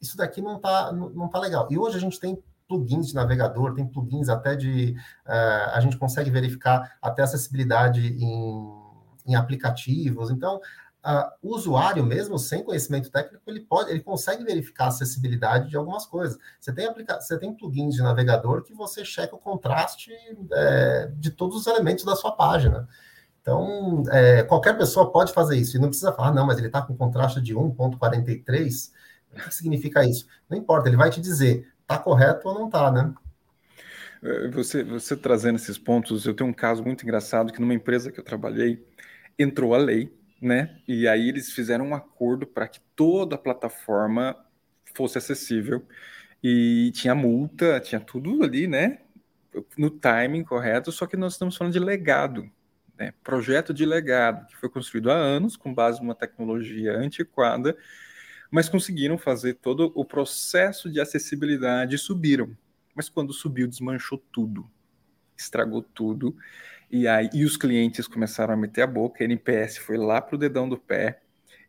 isso daqui não está não, não tá legal. E hoje a gente tem plugins de navegador, tem plugins até de. Uh, a gente consegue verificar até acessibilidade em, em aplicativos. Então, o usuário, mesmo sem conhecimento técnico, ele pode, ele consegue verificar a acessibilidade de algumas coisas. Você tem, aplica você tem plugins de navegador que você checa o contraste é, de todos os elementos da sua página. Então, é, qualquer pessoa pode fazer isso, e não precisa falar, não, mas ele está com contraste de 1,43. O que significa isso? Não importa, ele vai te dizer, está correto ou não está, né? É, você, você trazendo esses pontos, eu tenho um caso muito engraçado que numa empresa que eu trabalhei, entrou a lei, né? E aí eles fizeram um acordo para que toda a plataforma fosse acessível e tinha multa, tinha tudo ali, né? No timing correto, só que nós estamos falando de legado, né? Projeto de legado que foi construído há anos com base numa tecnologia antiquada mas conseguiram fazer todo o processo de acessibilidade e subiram. Mas quando subiu, desmanchou tudo, estragou tudo. E aí e os clientes começaram a meter a boca, a NPS foi lá para o dedão do pé,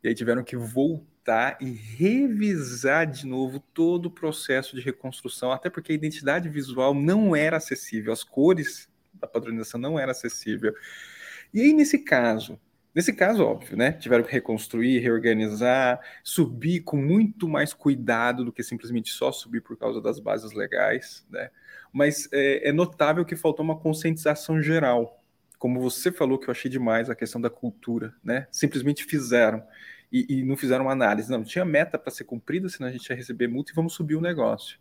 e aí tiveram que voltar e revisar de novo todo o processo de reconstrução, até porque a identidade visual não era acessível, as cores da padronização não era acessível. E aí, nesse caso, Nesse caso, óbvio, né? Tiveram que reconstruir, reorganizar, subir com muito mais cuidado do que simplesmente só subir por causa das bases legais, né? Mas é, é notável que faltou uma conscientização geral. Como você falou, que eu achei demais a questão da cultura, né? Simplesmente fizeram e, e não fizeram análise. Não, tinha meta para ser cumprida, senão a gente ia receber multa e vamos subir o negócio.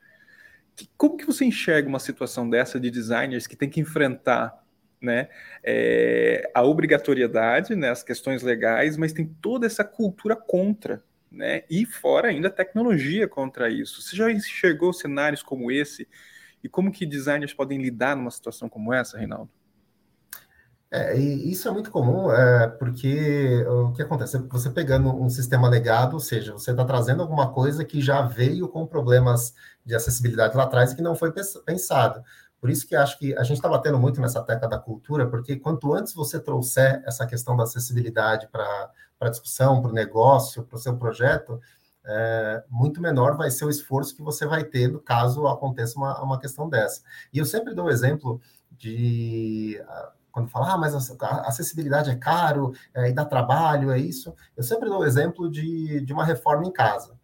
Como que você enxerga uma situação dessa de designers que tem que enfrentar né, é, a obrigatoriedade, né, as questões legais, mas tem toda essa cultura contra, né, e fora ainda a tecnologia contra isso. Você já enxergou cenários como esse e como que designers podem lidar numa situação como essa, Reinaldo? É, isso é muito comum, é, porque o que acontece? Você pegando um sistema legado, ou seja, você está trazendo alguma coisa que já veio com problemas de acessibilidade lá atrás e que não foi pensado. Por isso que acho que a gente está batendo muito nessa tecla da cultura, porque quanto antes você trouxer essa questão da acessibilidade para a discussão, para o negócio, para o seu projeto, é, muito menor vai ser o esforço que você vai ter no caso aconteça uma, uma questão dessa. E eu sempre dou o exemplo de quando fala, ah, mas a acessibilidade é caro, é, e dá trabalho, é isso. Eu sempre dou o exemplo de, de uma reforma em casa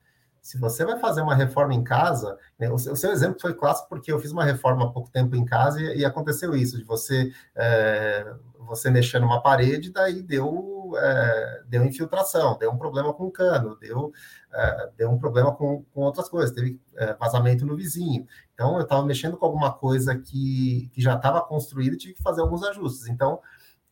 se você vai fazer uma reforma em casa, né, o, seu, o, seu, exemplo foi clássico porque eu fiz uma reforma há pouco tempo em casa e, e aconteceu isso, de você é, você mexer numa parede, daí deu, é, deu infiltração, deu um problema com o cano, deu, é, deu um problema com, com outras coisas, teve é, vazamento no vizinho. Então, eu estava mexendo com alguma coisa que, que já estava construída e tive que fazer alguns ajustes. Então,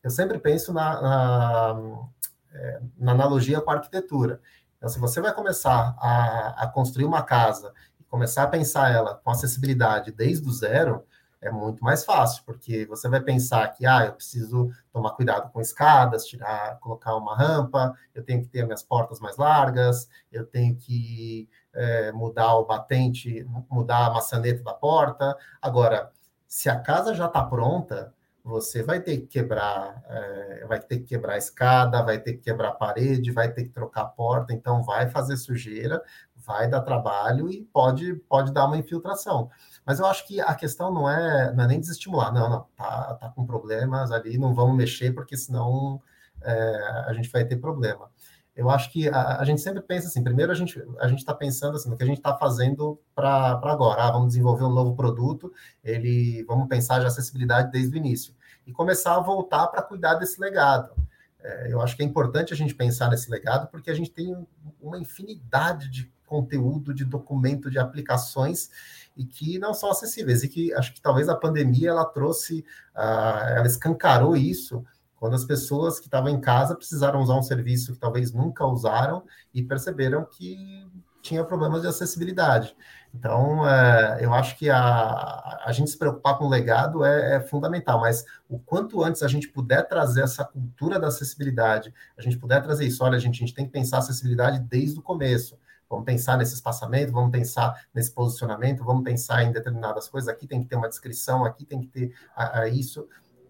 eu sempre penso na, na, é, na analogia com a arquitetura. Então, se você vai começar a, a construir uma casa e começar a pensar ela com acessibilidade desde o zero, é muito mais fácil, porque você vai pensar que, ah, eu preciso tomar cuidado com escadas, tirar, colocar uma rampa, eu tenho que ter minhas portas mais largas, eu tenho que é, mudar o batente, mudar a maçaneta da porta. Agora, se a casa já está pronta, você vai ter que quebrar, é, vai ter que quebrar a escada, vai ter que quebrar a parede, vai ter que trocar a porta, então vai fazer sujeira, vai dar trabalho e pode, pode dar uma infiltração. Mas eu acho que a questão não é, não é nem desestimular, não, não, tá, tá com problemas ali, não vamos mexer, porque senão é, a gente vai ter problema. Eu acho que a, a, gente sempre pensa assim, primeiro a gente a gente está pensando assim, no que a gente está fazendo para agora. Ah, vamos desenvolver um novo produto, ele vamos pensar de acessibilidade desde o início e começar a voltar para cuidar desse legado. É, eu acho que é importante a gente pensar nesse legado, porque a gente tem uma infinidade de conteúdo, de documento, de aplicações e que não são acessíveis e que acho que talvez a pandemia ela trouxe, uh, ela escancarou isso quando as pessoas que estavam em casa precisaram usar um serviço que talvez nunca usaram e perceberam que tinha problemas de acessibilidade. Então, é, eu acho que a, a gente se preocupar com o legado é, é, fundamental, mas o quanto antes a gente puder trazer essa cultura da acessibilidade, a gente puder trazer isso, olha, gente, a gente tem que pensar acessibilidade desde o começo. Vamos pensar nesse espaçamento, vamos pensar nesse posicionamento, vamos pensar em determinadas coisas. Aqui tem que ter uma descrição, aqui tem que ter a, a isso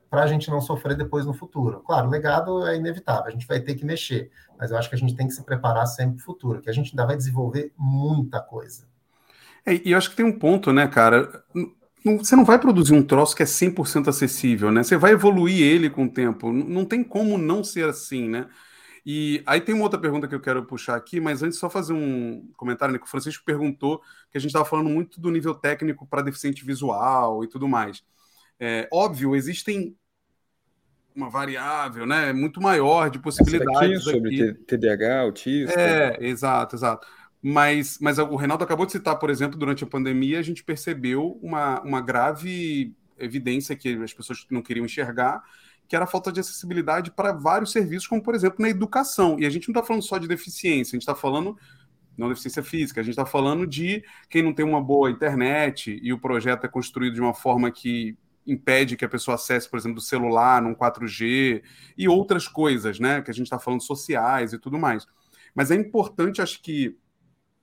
para a gente não sofrer depois no futuro. Claro, o legado é inevitável, a gente vai ter que mexer, mas eu acho que a gente tem que se preparar sempre para o futuro, que a gente ainda vai desenvolver muita coisa. É, e eu acho que tem um ponto, né, cara? Você não vai produzir um troço que é 100% acessível, né? Você vai evoluir ele com o tempo. Não tem como não ser assim, né? E aí tem uma outra pergunta que eu quero puxar aqui, mas antes só fazer um comentário, né? Que o Francisco perguntou que a gente estava falando muito do nível técnico para deficiente visual e tudo mais. É, óbvio, existem uma variável, né, muito maior de possibilidades. Aqui sobre aqui. TDAH, autista. É, exato, exato. Mas, mas o Reinaldo acabou de citar, por exemplo, durante a pandemia, a gente percebeu uma, uma grave evidência que as pessoas não queriam enxergar, que era a falta de acessibilidade para vários serviços, como, por exemplo, na educação. E a gente não está falando só de deficiência, a gente está falando não deficiência física. A gente está falando de quem não tem uma boa internet e o projeto é construído de uma forma que impede que a pessoa acesse, por exemplo, do celular, num 4G e outras coisas, né? Que a gente está falando sociais e tudo mais. Mas é importante, acho que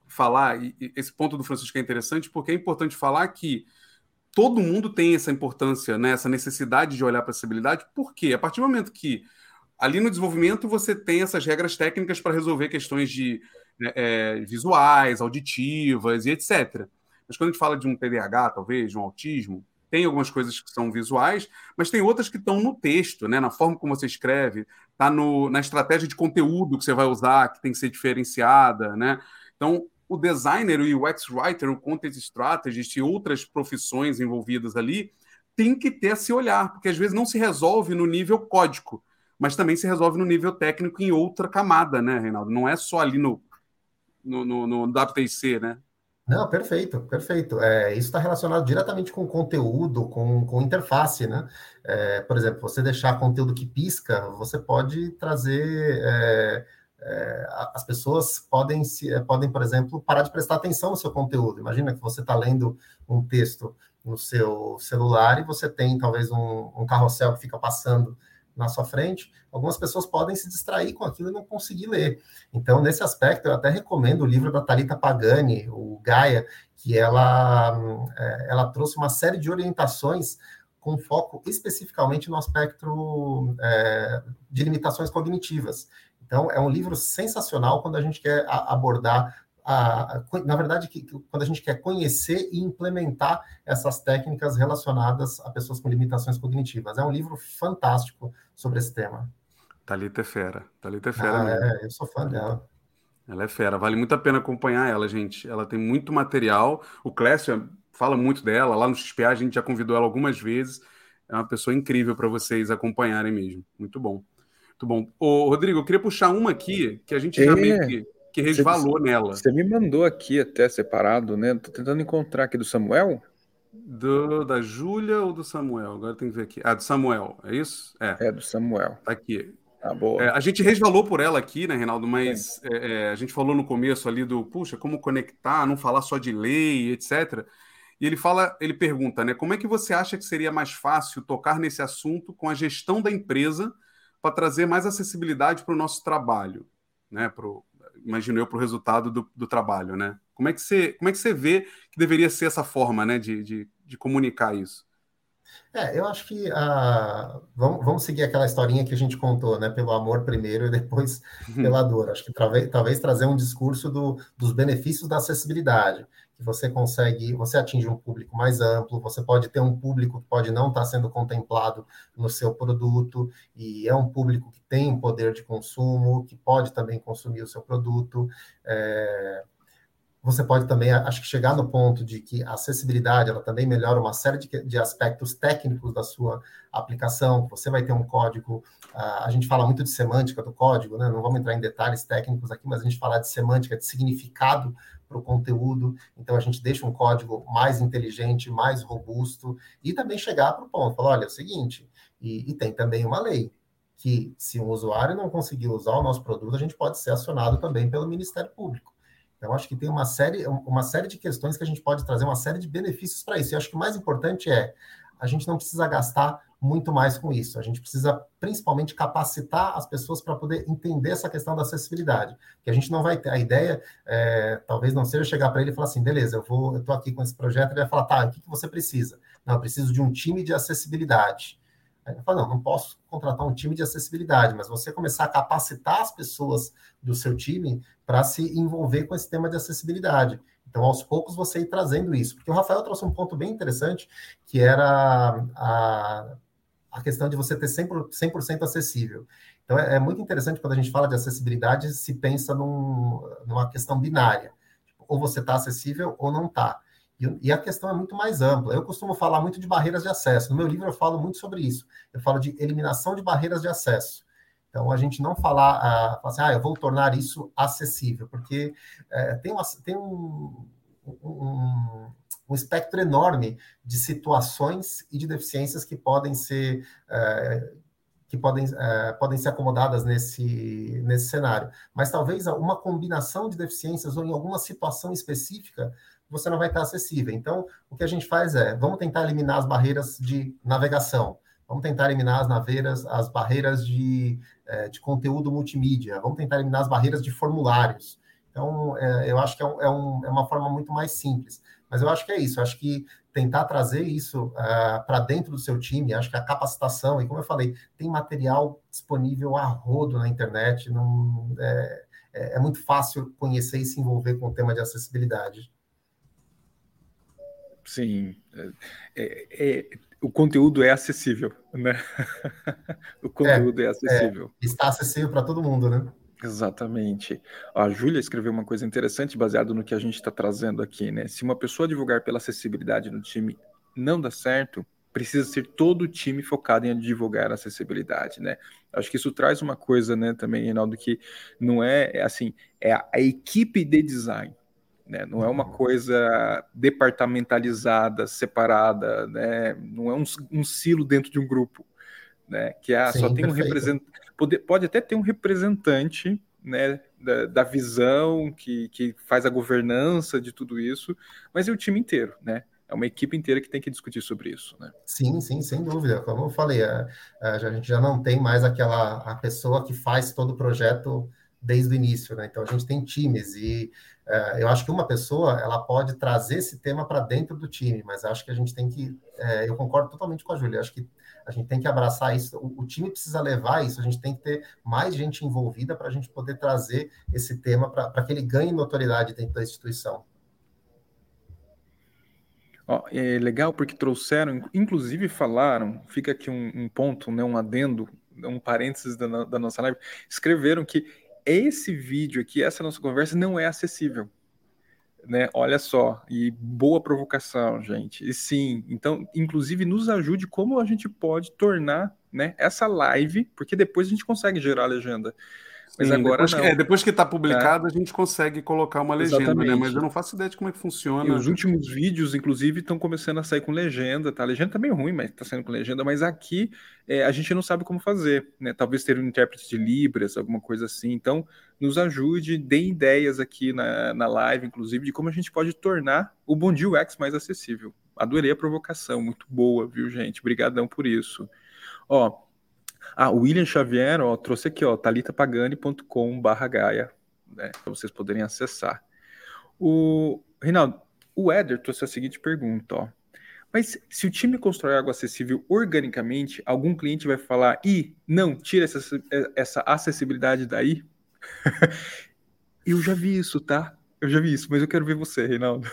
falar, e esse ponto do Francisco é interessante, porque é importante falar que todo mundo tem essa importância, né, essa necessidade de olhar para a acessibilidade, porque a partir do momento que ali no desenvolvimento você tem essas regras técnicas para resolver questões de né, é, visuais, auditivas e etc. Mas quando a gente fala de um TDAH, talvez, de um autismo, tem algumas coisas que são visuais, mas tem outras que estão no texto, né? na forma como você escreve, está na estratégia de conteúdo que você vai usar, que tem que ser diferenciada. Né? Então, o designer, o UX writer, o content strategist e outras profissões envolvidas ali tem que ter esse olhar, porque às vezes não se resolve no nível código, mas também se resolve no nível técnico em outra camada, né, Reinaldo? Não é só ali no, no, no, no WTC, né? Não, perfeito, perfeito. É, isso está relacionado diretamente com conteúdo, com, com interface, né? É, por exemplo, você deixar conteúdo que pisca, você pode trazer. É, é, as pessoas podem, se, é, podem, por exemplo, parar de prestar atenção no seu conteúdo. Imagina que você está lendo um texto no seu celular e você tem talvez um, um carrossel que fica passando na sua frente, algumas pessoas podem se distrair com aquilo e não conseguir ler. Então, nesse aspecto, eu até recomendo o livro da Talita Pagani, o Gaia, que ela, é, ela trouxe uma série de orientações com foco especificamente no aspecto é, de limitações cognitivas. Então, é um livro sensacional quando a gente quer abordar a, a, na verdade, que, quando a gente quer conhecer e implementar essas técnicas relacionadas a pessoas com limitações cognitivas. É um livro fantástico sobre esse tema. Thalita é fera. Thalita é fera ah, mesmo. É, eu sou fã dela. Ela é fera. Vale muito a pena acompanhar ela, gente. Ela tem muito material. O Clécio fala muito dela. Lá no XPA a gente já convidou ela algumas vezes. É uma pessoa incrível para vocês acompanharem mesmo. Muito bom. Muito bom. Ô, Rodrigo, eu queria puxar uma aqui que a gente é. já meio que que resvalou você, nela. Você me mandou aqui até separado, né? Tô tentando encontrar aqui do Samuel. Do, da Júlia ou do Samuel? Agora tem que ver aqui. Ah, do Samuel, é isso? É, é do Samuel. Tá aqui. Tá boa. É, a gente resvalou por ela aqui, né, Reinaldo? Mas é. É, a gente falou no começo ali do, puxa, como conectar, não falar só de lei, etc. E ele fala, ele pergunta, né? Como é que você acha que seria mais fácil tocar nesse assunto com a gestão da empresa para trazer mais acessibilidade para o nosso trabalho, né? Pro, imagino eu, para o resultado do, do, trabalho, né? Como é, que você, como é que você vê que deveria ser essa forma né, de, de, de comunicar isso? É, eu acho que uh, vamos, vamos seguir aquela historinha que a gente contou, né? Pelo amor primeiro e depois pela dor. Acho que talvez, talvez trazer um discurso do, dos benefícios da acessibilidade você consegue, você atinge um público mais amplo, você pode ter um público que pode não estar sendo contemplado no seu produto, e é um público que tem um poder de consumo, que pode também consumir o seu produto. É, você pode também, acho que chegar no ponto de que a acessibilidade, ela também melhora uma série de, de aspectos técnicos da sua aplicação, você vai ter um código, a gente fala muito de semântica do código, né? não vamos entrar em detalhes técnicos aqui, mas a gente fala de semântica, de significado para o conteúdo, então a gente deixa um código mais inteligente, mais robusto, e também chegar para o ponto, falar, olha, é o seguinte, e, e tem também uma lei, que se um usuário não conseguir usar o nosso produto, a gente pode ser acionado também pelo Ministério Público. Então, acho que tem uma série, uma série de questões que a gente pode trazer, uma série de benefícios para isso. E acho que o mais importante é a gente não precisa gastar muito mais com isso. A gente precisa principalmente capacitar as pessoas para poder entender essa questão da acessibilidade. Que a gente não vai ter a ideia, é, talvez não seja chegar para ele e falar assim, beleza, eu vou, eu estou aqui com esse projeto, ele vai falar, tá, o que, que você precisa? Não, eu preciso de um time de acessibilidade. Ele fala, não, não posso contratar um time de acessibilidade, mas você começar a capacitar as pessoas do seu time para se envolver com esse tema de acessibilidade. Então, aos poucos, você ir trazendo isso. Porque o Rafael trouxe um ponto bem interessante, que era a, a questão de você ter 100%, 100 acessível. Então, é, é, muito interessante quando a gente fala de acessibilidade, se pensa num, numa questão binária. Tipo, ou você está acessível ou não está. E, a questão é muito mais ampla. Eu costumo falar muito de barreiras de acesso. No meu livro eu falo muito sobre isso. Eu falo de eliminação de barreiras de acesso. Então, a gente não falar, ah, falar assim, ah, eu vou tornar isso acessível, porque é, tem, uma, tem um, um, um, espectro enorme de situações e de deficiências que podem ser é, que podem, é, podem ser acomodadas nesse, nesse cenário. Mas talvez uma combinação de deficiências ou em alguma situação específica você não vai estar acessível. Então, o que a gente faz é, vamos tentar eliminar as barreiras de navegação, vamos tentar eliminar as naveiras, as barreiras de, é, de conteúdo multimídia, vamos tentar eliminar as barreiras de formulários. Então, é, eu acho que é, um, é, um, é, uma forma muito mais simples. Mas eu acho que é isso, acho que tentar trazer isso uh, é, para dentro do seu time, acho que a capacitação, e como eu falei, tem material disponível a rodo na internet, não, é, é, é muito fácil conhecer e se envolver com o tema de acessibilidade. Sim, é, é, o conteúdo é acessível, né? o conteúdo é, é acessível. está acessível para todo mundo, né? Exatamente. A Júlia escreveu uma coisa interessante baseado no que a gente está trazendo aqui, né? Se uma pessoa divulgar pela acessibilidade no time não dá certo, precisa ser todo o time focado em divulgar a acessibilidade, né? Acho que isso traz uma coisa, né, também, Reinaldo, que não é, é assim, é a, a, equipe de design, né? Não é uma uhum. coisa departamentalizada, separada, né? Não é um, um silo dentro de um grupo, né? Que é, Sim, só tem perfeito. um representante, pode, pode até ter um representante, né, da, da, visão que, que faz a governança de tudo isso, mas é o time inteiro, né? é uma equipe inteira que tem que discutir sobre isso, né? Sim, sim, sem dúvida. Como eu falei, a, a, gente já não tem mais aquela a pessoa que faz todo o projeto desde o início, né? Então a gente tem times e uh, eu acho que uma pessoa ela pode trazer esse tema para dentro do time, mas acho que a gente tem que, eu concordo totalmente com a Júlia, acho que a gente tem que abraçar isso, o, o, time precisa levar isso, a gente tem que ter mais gente envolvida para a gente poder trazer esse tema para que ele ganhe notoriedade dentro da instituição. Ó, é legal porque trouxeram, inclusive falaram, fica aqui um, um ponto, né, um adendo, um parênteses da, da, nossa live, escreveram que esse vídeo aqui, essa nossa conversa não é acessível. Né? Olha só, e boa provocação, gente. E sim, então, inclusive, nos ajude como a gente pode tornar né, essa live, porque depois a gente consegue gerar a legenda. Mas Sim, agora depois, é, depois que está publicado, é. a gente consegue colocar uma legenda, Exatamente. né? Mas eu não faço ideia de como é que funciona. E os últimos vídeos, inclusive, estão começando a sair com legenda, tá? A legenda tá meio ruim, mas está saindo com legenda, mas aqui é, a gente não sabe como fazer, né? Talvez ter um intérprete de Libras, alguma coisa assim. Então, nos ajude, dê ideias aqui na, na live, inclusive, de como a gente pode tornar o Bom Dia UX mais acessível. Adorei a provocação, muito boa, viu, gente? Obrigadão por isso. Ó, ah, William Xavier, ó, trouxe aqui, ó, talitapagani.com.br Gaia, né, para vocês poderem acessar. O Reinaldo, o Éder trouxe a seguinte pergunta, ó. Mas se o time constrói algo acessível organicamente, algum cliente vai falar, e não, tira essa, essa acessibilidade daí? eu já vi isso, tá? Eu já vi isso, mas eu quero ver você, Reinaldo.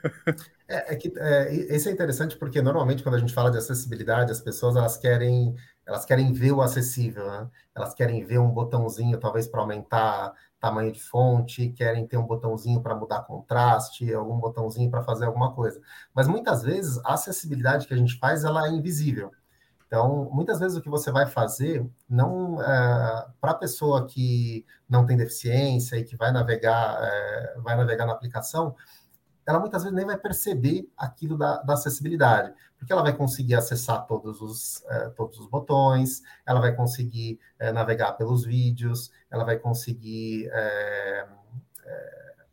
é, é, que é, esse é interessante porque normalmente quando a gente fala de acessibilidade, as pessoas elas querem elas querem ver o acessível, né? Elas querem ver um botãozinho, talvez para aumentar tamanho de fonte, querem ter um botãozinho para mudar contraste, algum botãozinho para fazer alguma coisa. Mas muitas vezes a acessibilidade que a gente faz ela é invisível. Então, muitas vezes o que você vai fazer, não é, para a pessoa que não tem deficiência e que vai navegar, é, vai navegar na aplicação, ela muitas vezes nem vai perceber aquilo da, da acessibilidade, porque ela vai conseguir acessar todos os, é, todos os botões, ela vai conseguir é, navegar pelos vídeos, ela vai conseguir é,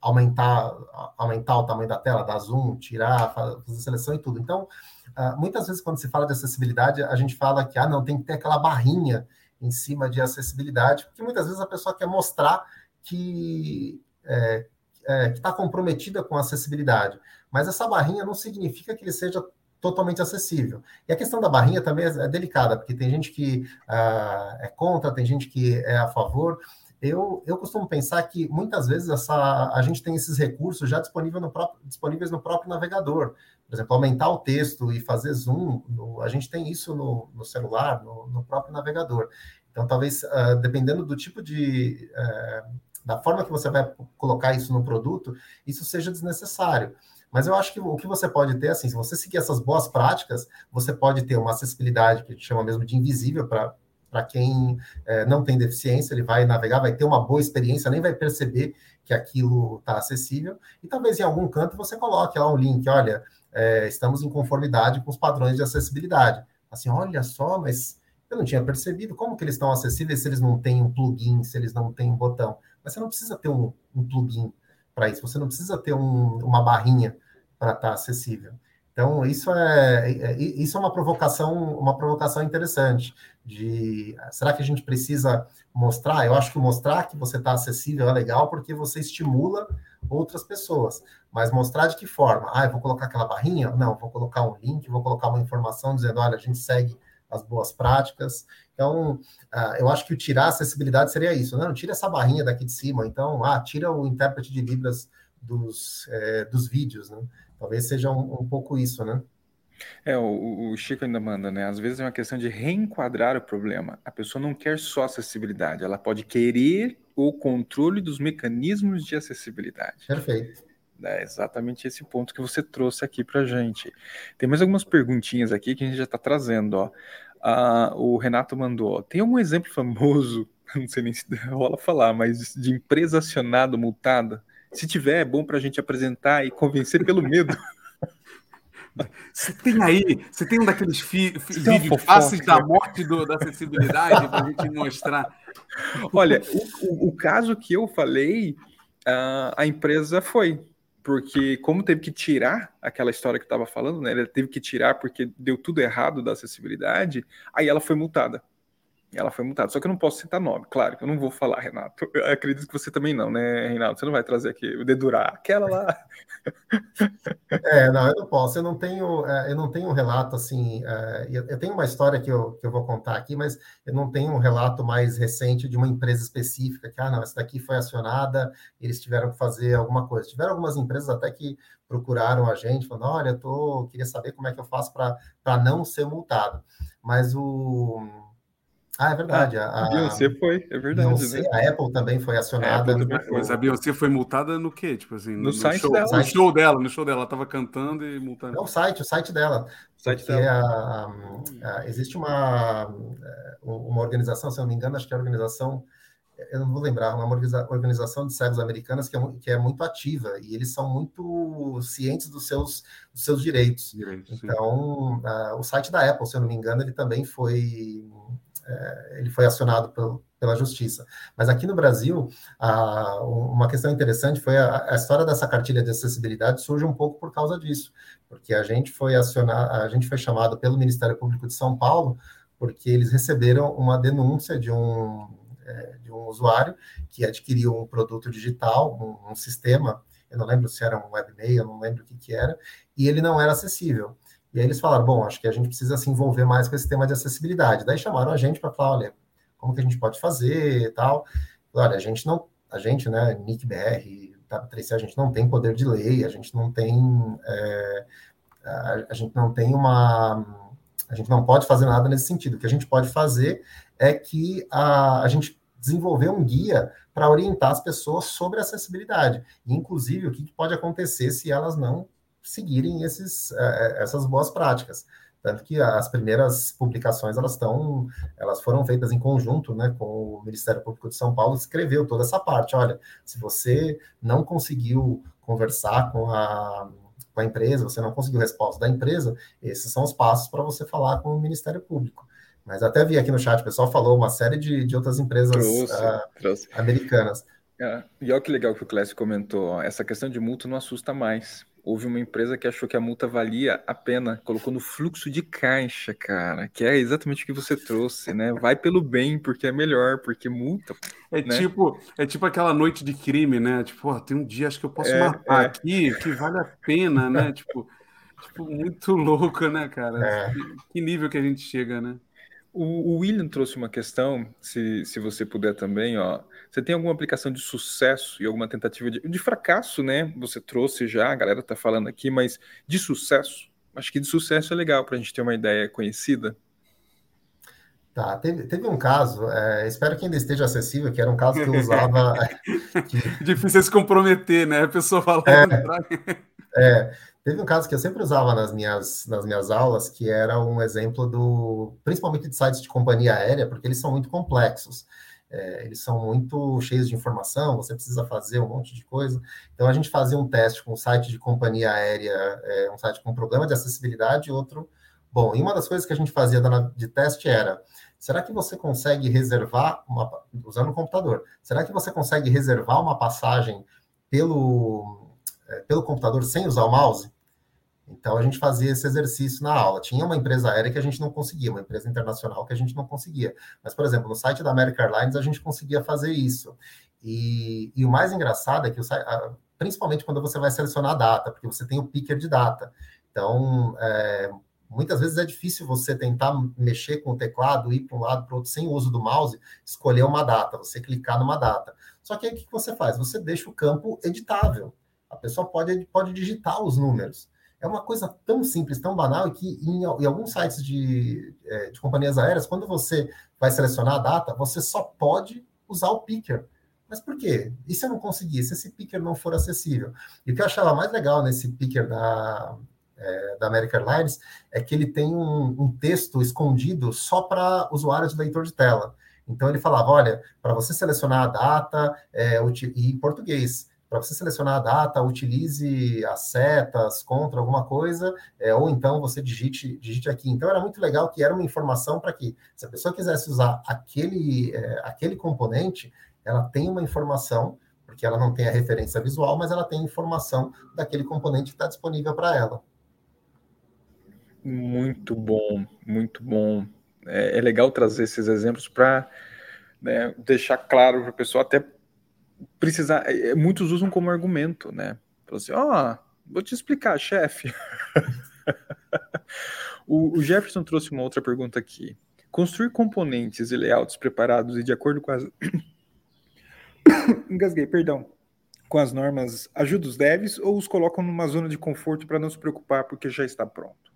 aumentar, aumentar o tamanho da tela, dar zoom, tirar, fazer seleção e tudo. Então, ah, muitas vezes quando se fala de acessibilidade, a gente fala que ah, não, tem que ter aquela barrinha em cima de acessibilidade, porque muitas vezes a pessoa quer mostrar que é, que está comprometida com a acessibilidade. Mas essa barrinha não significa que ele seja totalmente acessível. E a questão da barrinha também é, é delicada, porque tem gente que uh, é contra, tem gente que é a favor. Eu, eu costumo pensar que muitas vezes essa, a gente tem esses recursos já no próprio, disponíveis no próprio navegador. Por exemplo, aumentar o texto e fazer zoom, no, a gente tem isso no, no celular, no, no, próprio navegador. Então, talvez, uh, dependendo do tipo de, uh, da forma que você vai colocar isso no produto, isso seja desnecessário. Mas eu acho que o que você pode ter, assim, se você seguir essas boas práticas, você pode ter uma acessibilidade que a gente chama mesmo de invisível para para quem é, não tem deficiência, ele vai navegar, vai ter uma boa experiência, nem vai perceber que aquilo está acessível. E talvez em algum canto você coloque lá um link, olha, é, estamos em conformidade com os padrões de acessibilidade. Assim, olha só, mas eu não tinha percebido como que eles estão acessíveis se eles não têm um plugin, se eles não têm um botão. Mas você não precisa ter um, um plugin para isso, você não precisa ter um, uma barrinha para estar tá acessível. Então, isso é, é, isso é uma provocação, uma provocação interessante. De será que a gente precisa mostrar? Eu acho que mostrar que você está acessível é legal porque você estimula outras pessoas. Mas mostrar de que forma? Ah, eu vou colocar aquela barrinha? Não, vou colocar um link, vou colocar uma informação dizendo, olha, a gente segue as boas práticas. Então, uh, eu acho que o tirar a acessibilidade seria isso. Não, tira essa barrinha daqui de cima. Então, ah, tira o intérprete de Libras dos, é, dos vídeos, né? Talvez seja um, um pouco isso, né? É, o, o, Chico ainda manda, né? Às vezes é uma questão de reenquadrar o problema. A pessoa não quer só acessibilidade, ela pode querer o controle dos mecanismos de acessibilidade. Perfeito. É exatamente esse ponto que você trouxe aqui para gente. Tem mais algumas perguntinhas aqui que a gente já está trazendo, ó. Ah, o Renato mandou, ó, tem algum exemplo famoso, não sei nem se rola falar, mas de empresa acionada, multada? Se tiver, é bom para a gente apresentar e convencer pelo medo. Você tem aí, você tem um daqueles fi, fi, vídeos fáceis da morte do, da acessibilidade para a gente mostrar. Olha, o, o, o, caso que eu falei, uh, a empresa foi, porque como teve que tirar aquela história que estava falando, né? Ela teve que tirar porque deu tudo errado da acessibilidade, aí ela foi multada. Ela foi multada. Só que eu não posso citar nome, claro, que eu não vou falar, Renato. Eu acredito que você também não, né, Renato? Você não vai trazer aqui o dedurar aquela lá. É, não, eu não posso. Eu não tenho, é, eu não tenho um relato assim. É, eu tenho uma história que eu, que eu vou contar aqui, mas eu não tenho um relato mais recente de uma empresa específica que, ah, não, essa daqui foi acionada, eles tiveram que fazer alguma coisa. Tiveram algumas empresas até que procuraram a gente, falando, olha, eu tô, queria saber como é que eu faço para não ser multado. Mas o ah, é verdade. A, a Beyoncé foi, é verdade. Beyoncé, né? A Apple também foi acionada. Também foi. Mas a Beyoncé foi multada no quê? Tipo assim, no, no site show, dela. No show dela, no show dela. Ela estava cantando e multando. É o site, o site dela. O site dela. A, a, existe uma, uma organização, se eu não me engano, acho que é a organização eu não vou lembrar, uma organização de cegos americanas que é, que é, muito ativa e eles são muito cientes dos seus, dos seus direitos. direitos então, uh, o site da Apple, se eu não me engano, ele também foi é, ele foi acionado pelo, pela justiça. Mas aqui no Brasil, a, uma questão interessante foi a, a, história dessa cartilha de acessibilidade surge um pouco por causa disso, porque a gente foi acionar, a gente foi chamado pelo Ministério Público de São Paulo porque eles receberam uma denúncia de um é, de um usuário que adquiriu um produto digital, um, um sistema, eu não lembro se era um webmail, eu não lembro o que, que era, e ele não era acessível. E aí eles falaram, bom, acho que a gente precisa se envolver mais com esse tema de acessibilidade. Daí chamaram a gente para falar, olha, como que a gente pode fazer e tal. Olha, a gente não, a gente, né, NICBR, W3C, a gente não tem poder de lei, a gente não tem, é, a, a gente não tem uma, a gente não pode fazer nada nesse sentido. O que a gente pode fazer é que a, a gente desenvolver um guia para orientar as pessoas sobre acessibilidade, inclusive o que pode acontecer se elas não seguirem esses, é, é, essas boas práticas. Tanto que as primeiras publicações elas estão, elas foram feitas em conjunto, né, com o Ministério Público de São Paulo, escreveu toda essa parte. Olha, se você não conseguiu conversar com a, com a empresa, você não conseguiu resposta da empresa, esses são os passos para você falar com o Ministério Público. Mas até vi aqui no chat, o pessoal falou uma série de, de outras empresas trouxe, uh, trouxe. americanas. É, e olha que legal que o Clécio comentou, essa questão de multa não assusta mais houve uma empresa que achou que a multa valia a pena, colocou no fluxo de caixa, cara, que é exatamente o que você trouxe, né? Vai pelo bem, porque é melhor, porque multa. É né? tipo, é tipo aquela noite de crime, né? Tipo, tem um dia acho que eu posso é, matar é. aqui, que vale a pena, né? tipo, tipo, muito louco, né, cara? É. Que, que nível que a gente chega, né? O, o William trouxe uma questão, se, se você puder também, ó. Você tem alguma aplicação de sucesso e alguma tentativa de, de fracasso, né? Você trouxe já, a galera tá falando aqui, mas de sucesso? Acho que de sucesso é legal para a gente ter uma ideia conhecida. Tá, teve, teve um caso, é, espero que ainda esteja acessível, que era um caso que eu usava. que... Difícil se comprometer, né? A pessoa falando. É, é, Teve um caso que eu sempre usava nas minhas, nas minhas aulas, que era um exemplo do, principalmente de sites de companhia aérea, porque eles são muito complexos. É, eles são muito cheios de informação, você precisa fazer um monte de coisa. Então, a gente fazia um teste com um site de companhia aérea, é, um site com problema de acessibilidade e outro bom. E uma das coisas que a gente fazia de teste era: será que você consegue reservar, uma, usando o computador, será que você consegue reservar uma passagem pelo, é, pelo computador sem usar o mouse? Então a gente fazia esse exercício na aula. Tinha uma empresa aérea que a gente não conseguia, uma empresa internacional que a gente não conseguia. Mas, por exemplo, no site da American Airlines a gente conseguia fazer isso. E, e o mais engraçado é que, o, principalmente quando você vai selecionar a data, porque você tem o picker de data. Então, é, muitas vezes é difícil você tentar mexer com o teclado, ir para um lado para o outro sem o uso do mouse, escolher uma data, você clicar numa data. Só que aí o que você faz? Você deixa o campo editável. A pessoa pode, pode digitar os números. É uma coisa tão simples, tão banal, que em, em alguns sites de, é, de companhias aéreas, quando você vai selecionar a data, você só pode usar o picker. Mas por quê? E se eu não conseguir? Se esse picker não for acessível? E o que eu achava mais legal nesse picker da, é, da American Airlines é que ele tem um, um texto escondido só para usuários de leitor de tela. Então ele falava, olha, para você selecionar a data é, e em português, para você selecionar a data, utilize as setas contra alguma coisa, é, ou então você digite, digite aqui. Então era muito legal que era uma informação para que, se a pessoa quisesse usar aquele, é, aquele componente, ela tem uma informação, porque ela não tem a referência visual, mas ela tem informação daquele componente que está disponível para ela. Muito bom, muito bom. É, é legal trazer esses exemplos para né, deixar claro para a pessoa até precisar. É, é, muitos usam como argumento, né? Falam assim, ó, oh, vou te explicar, chefe. o, o, Jefferson trouxe uma outra pergunta aqui. Construir componentes e layouts preparados e de acordo com as. Engasguei, perdão. Com as normas, ajuda os devs ou os colocam numa zona de conforto para não se preocupar porque já está pronto?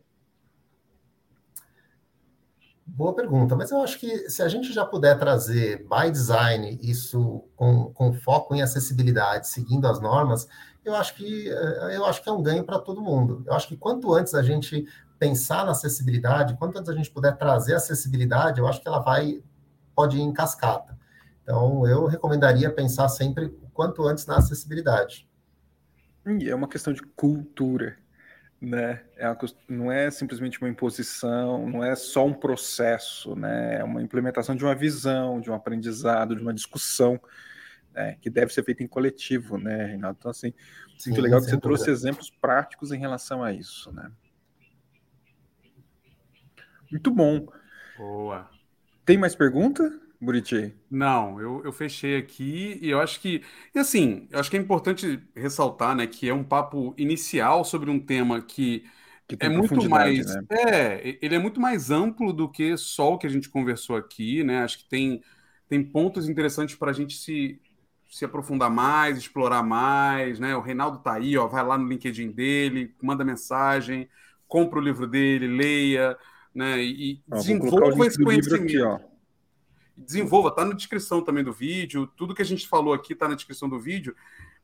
Boa pergunta, mas eu acho que se a gente já puder trazer by design isso com, com foco em acessibilidade, seguindo as normas, eu acho que eh, eu acho que é um ganho para todo mundo. Eu acho que quanto antes a gente pensar na acessibilidade, quanto antes a gente puder trazer acessibilidade, eu acho que ela vai pode ir em cascata. Então, eu recomendaria pensar sempre quanto antes na acessibilidade. E é uma questão de cultura né? É uma, não é simplesmente uma imposição, não é só um processo, né? É uma implementação de uma visão, de um aprendizado, de uma discussão, né? Que deve ser feita em coletivo, né, Reinaldo? Então, assim, Sim, muito legal que você trouxe exemplos práticos em relação a isso, né? Muito bom. Boa. Tem mais pergunta? Buriti? Não, eu, eu fechei aqui e eu acho que. E assim, eu acho que é importante ressaltar, né, que é um papo inicial sobre um tema que, que é muito mais. Né? É, ele é muito mais amplo do que só o que a gente conversou aqui, né? Acho que tem, tem pontos interessantes para a gente se, se aprofundar mais, explorar mais, né? O Reinaldo tá aí, ó, vai lá no LinkedIn dele, manda mensagem, compra o livro dele, leia, né? E ó, desenvolva esse conhecimento. Aqui, desenvolva, tá na descrição também do vídeo, tudo que a gente falou aqui tá na descrição do vídeo,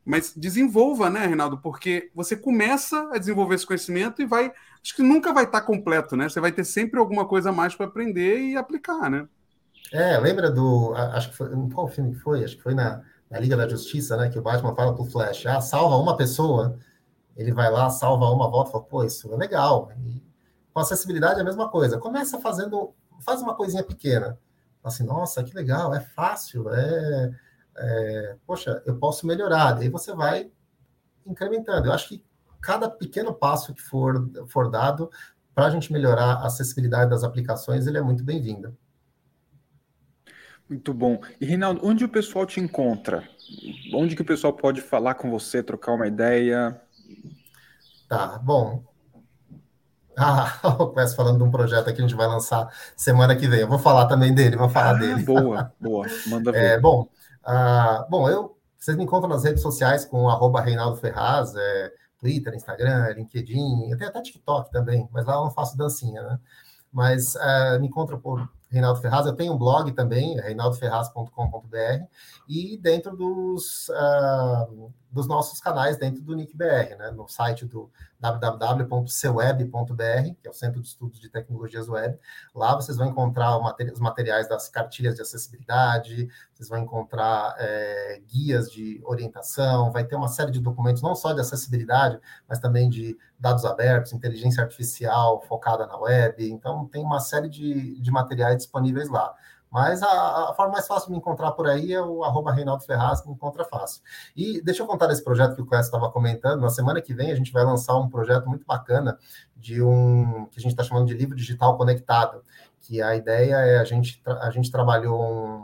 mas desenvolva, né, Reinaldo? Porque você começa a desenvolver esse conhecimento e vai, acho que nunca vai estar tá completo, né? Você vai ter sempre alguma coisa a mais para aprender e aplicar, né? É, lembra do, acho que foi, qual filme que foi? Acho que foi na, na Liga da Justiça, né, que o Batman fala pro Flash, ah, salva uma pessoa, ele vai lá, salva uma volta, fala, pô, isso é legal. E com acessibilidade é a mesma coisa. Começa fazendo, faz uma coisinha pequena assim, nossa, que legal, é fácil, é, é, poxa, eu posso melhorar. Daí você vai incrementando. Eu acho que cada pequeno passo que for, for dado para a gente melhorar a acessibilidade das aplicações, ele é muito bem-vindo. Muito bom. E, Reinaldo, onde o pessoal te encontra? Onde que o pessoal pode falar com você, trocar uma ideia? Tá, bom, ah, eu começo falando de um projeto que a gente vai lançar semana que vem. Eu vou falar também dele, vou falar ah, dele. Boa, boa. Manda ver. É, bom, ah, bom, eu, vocês me encontram nas redes sociais com arroba Reinaldo Ferraz, é, Twitter, Instagram, LinkedIn, até até TikTok também, mas lá eu não faço dancinha, né? Mas uh, me encontra por Reinaldo Ferraz. Eu tenho um blog também, reinaldoferraz.com.br, e dentro dos, uh, dos nossos canais dentro do NICBR, né, no site do www.ceweb.br, que é o Centro de Estudos de Tecnologias Web. Lá vocês vão encontrar os materiais das cartilhas de acessibilidade, vocês vão encontrar é, guias de orientação, vai ter uma série de documentos, não só de acessibilidade, mas também de dados abertos, inteligência artificial focada na web. Então, tem uma série de, de materiais disponíveis lá. Mas a, a, forma mais fácil de me encontrar por aí é o arroba Reinaldo Ferraz, me encontra fácil. E deixa eu contar desse projeto que o Clécio estava comentando. Na semana que vem a gente vai lançar um projeto muito bacana de um que a gente está chamando de livro digital conectado, que a ideia é a gente, a gente trabalhou um,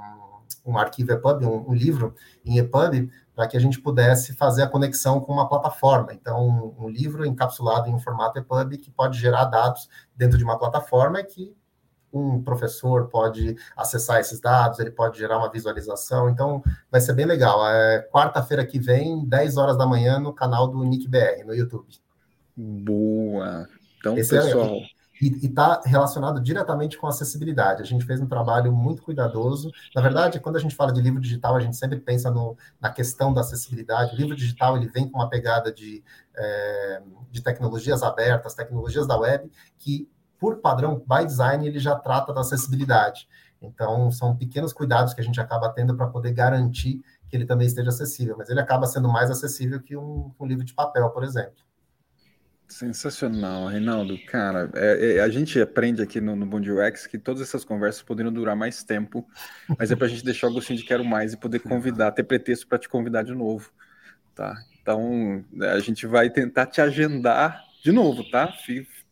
um arquivo EPUB, um, um livro em EPUB, para que a gente pudesse fazer a conexão com uma plataforma. Então, um, livro encapsulado em um formato EPUB que pode gerar dados dentro de uma plataforma que um professor pode acessar esses dados, ele pode gerar uma visualização. Então, vai ser bem legal. É quarta-feira que vem, 10 horas da manhã, no canal do Nick BR, no YouTube. Boa! Então, Esse é pessoal. É, e está relacionado diretamente com acessibilidade. A gente fez um trabalho muito cuidadoso. Na verdade, quando a gente fala de livro digital, a gente sempre pensa no, na questão da acessibilidade. O livro digital ele vem com uma pegada de, é, de tecnologias abertas, tecnologias da web, que, por padrão, by design, ele já trata da acessibilidade. Então, são pequenos cuidados que a gente acaba tendo para poder garantir que ele também esteja acessível, mas ele acaba sendo mais acessível que um, um livro de papel, por exemplo. Sensacional, Reinaldo. Cara, é, é, a gente aprende aqui no, no UX que todas essas conversas poderiam durar mais tempo, mas é para a gente deixar o gostinho de quero mais e poder convidar, ter pretexto para te convidar de novo, tá? Então, a gente vai tentar te agendar de novo, tá?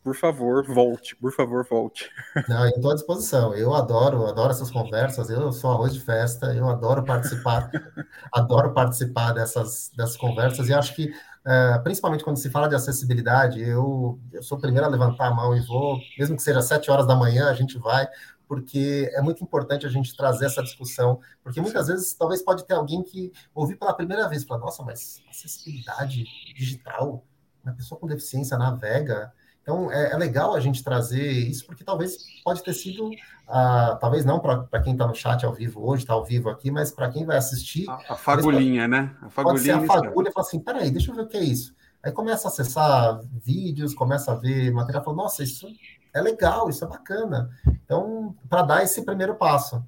Por favor, volte, por favor, volte. Não, estou à disposição. Eu adoro, adoro essas conversas. Eu sou arroz de festa, eu adoro participar, adoro participar dessas, dessas conversas e acho que é, principalmente quando se fala de acessibilidade, eu, eu sou o primeiro a levantar a mão e vou, mesmo que seja sete horas da manhã, a gente vai, porque é muito importante a gente trazer essa discussão, porque muitas vezes talvez pode ter alguém que ouvir pela primeira vez e falar, nossa, mas acessibilidade digital, uma pessoa com deficiência navega, então, é, é, legal a gente trazer isso, porque talvez pode ter sido, uh, talvez não para quem está no chat ao vivo hoje, está ao vivo aqui, mas para quem vai assistir. A, a fagulhinha, pode, né? A fagulhinha. Pode ser a fagulha e falar assim: peraí, deixa eu ver o que é isso. Aí começa a acessar vídeos, começa a ver material, fala, nossa, isso é legal, isso é bacana. Então, para dar esse primeiro passo.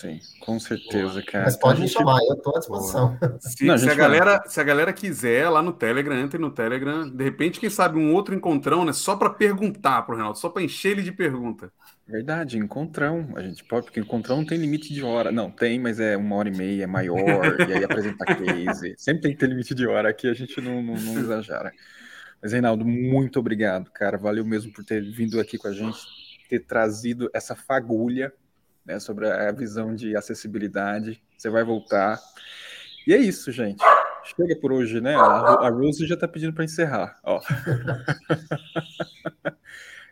Sim, com certeza, cara. Mas pode me chamar, eu estou à disposição. Se, Não, a, se a galera, se a galera quiser, lá no Telegram, entre no Telegram. De repente, quem sabe, um outro encontrão, né? Só para perguntar pro Renato, só para encher ele de pergunta. Verdade, encontrão. A gente pode, porque encontrão não tem limite de hora. Não, tem, mas é uma hora e meia, é maior, e aí apresenta case. Sempre tem que ter limite de hora, aqui a gente não, não, não exagera. Mas, Reinaldo, muito obrigado, cara. Valeu mesmo por ter vindo aqui com a gente, ter trazido essa fagulha né, sobre a visão de acessibilidade. Você vai voltar. E é isso, gente. Chega por hoje, né? A, a Rose já está pedindo para encerrar. Ó.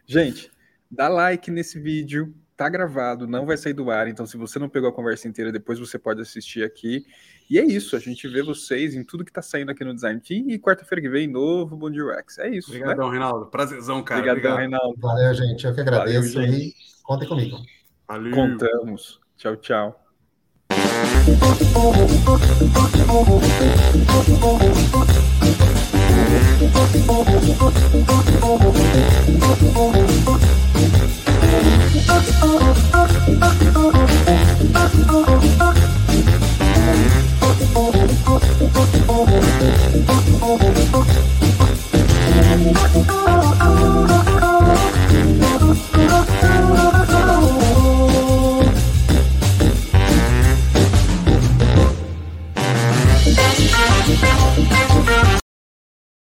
gente, dá like nesse vídeo. Tá gravado, não vai sair do ar. Então, se você não pegou a conversa inteira, depois você pode assistir aqui. E é isso, a gente vê vocês em tudo que tá saindo aqui no Design Team. E quarta-feira que vem, novo Bom Dia Rex. É isso. Obrigadão, né? Reinaldo. Prazerzão, cara. Obrigadão, Obrigado. Reinaldo. Valeu, gente. Eu que agradeço. Valeu, e contem comigo. Valeu. Contamos. Tchau, tchau. Oh, Música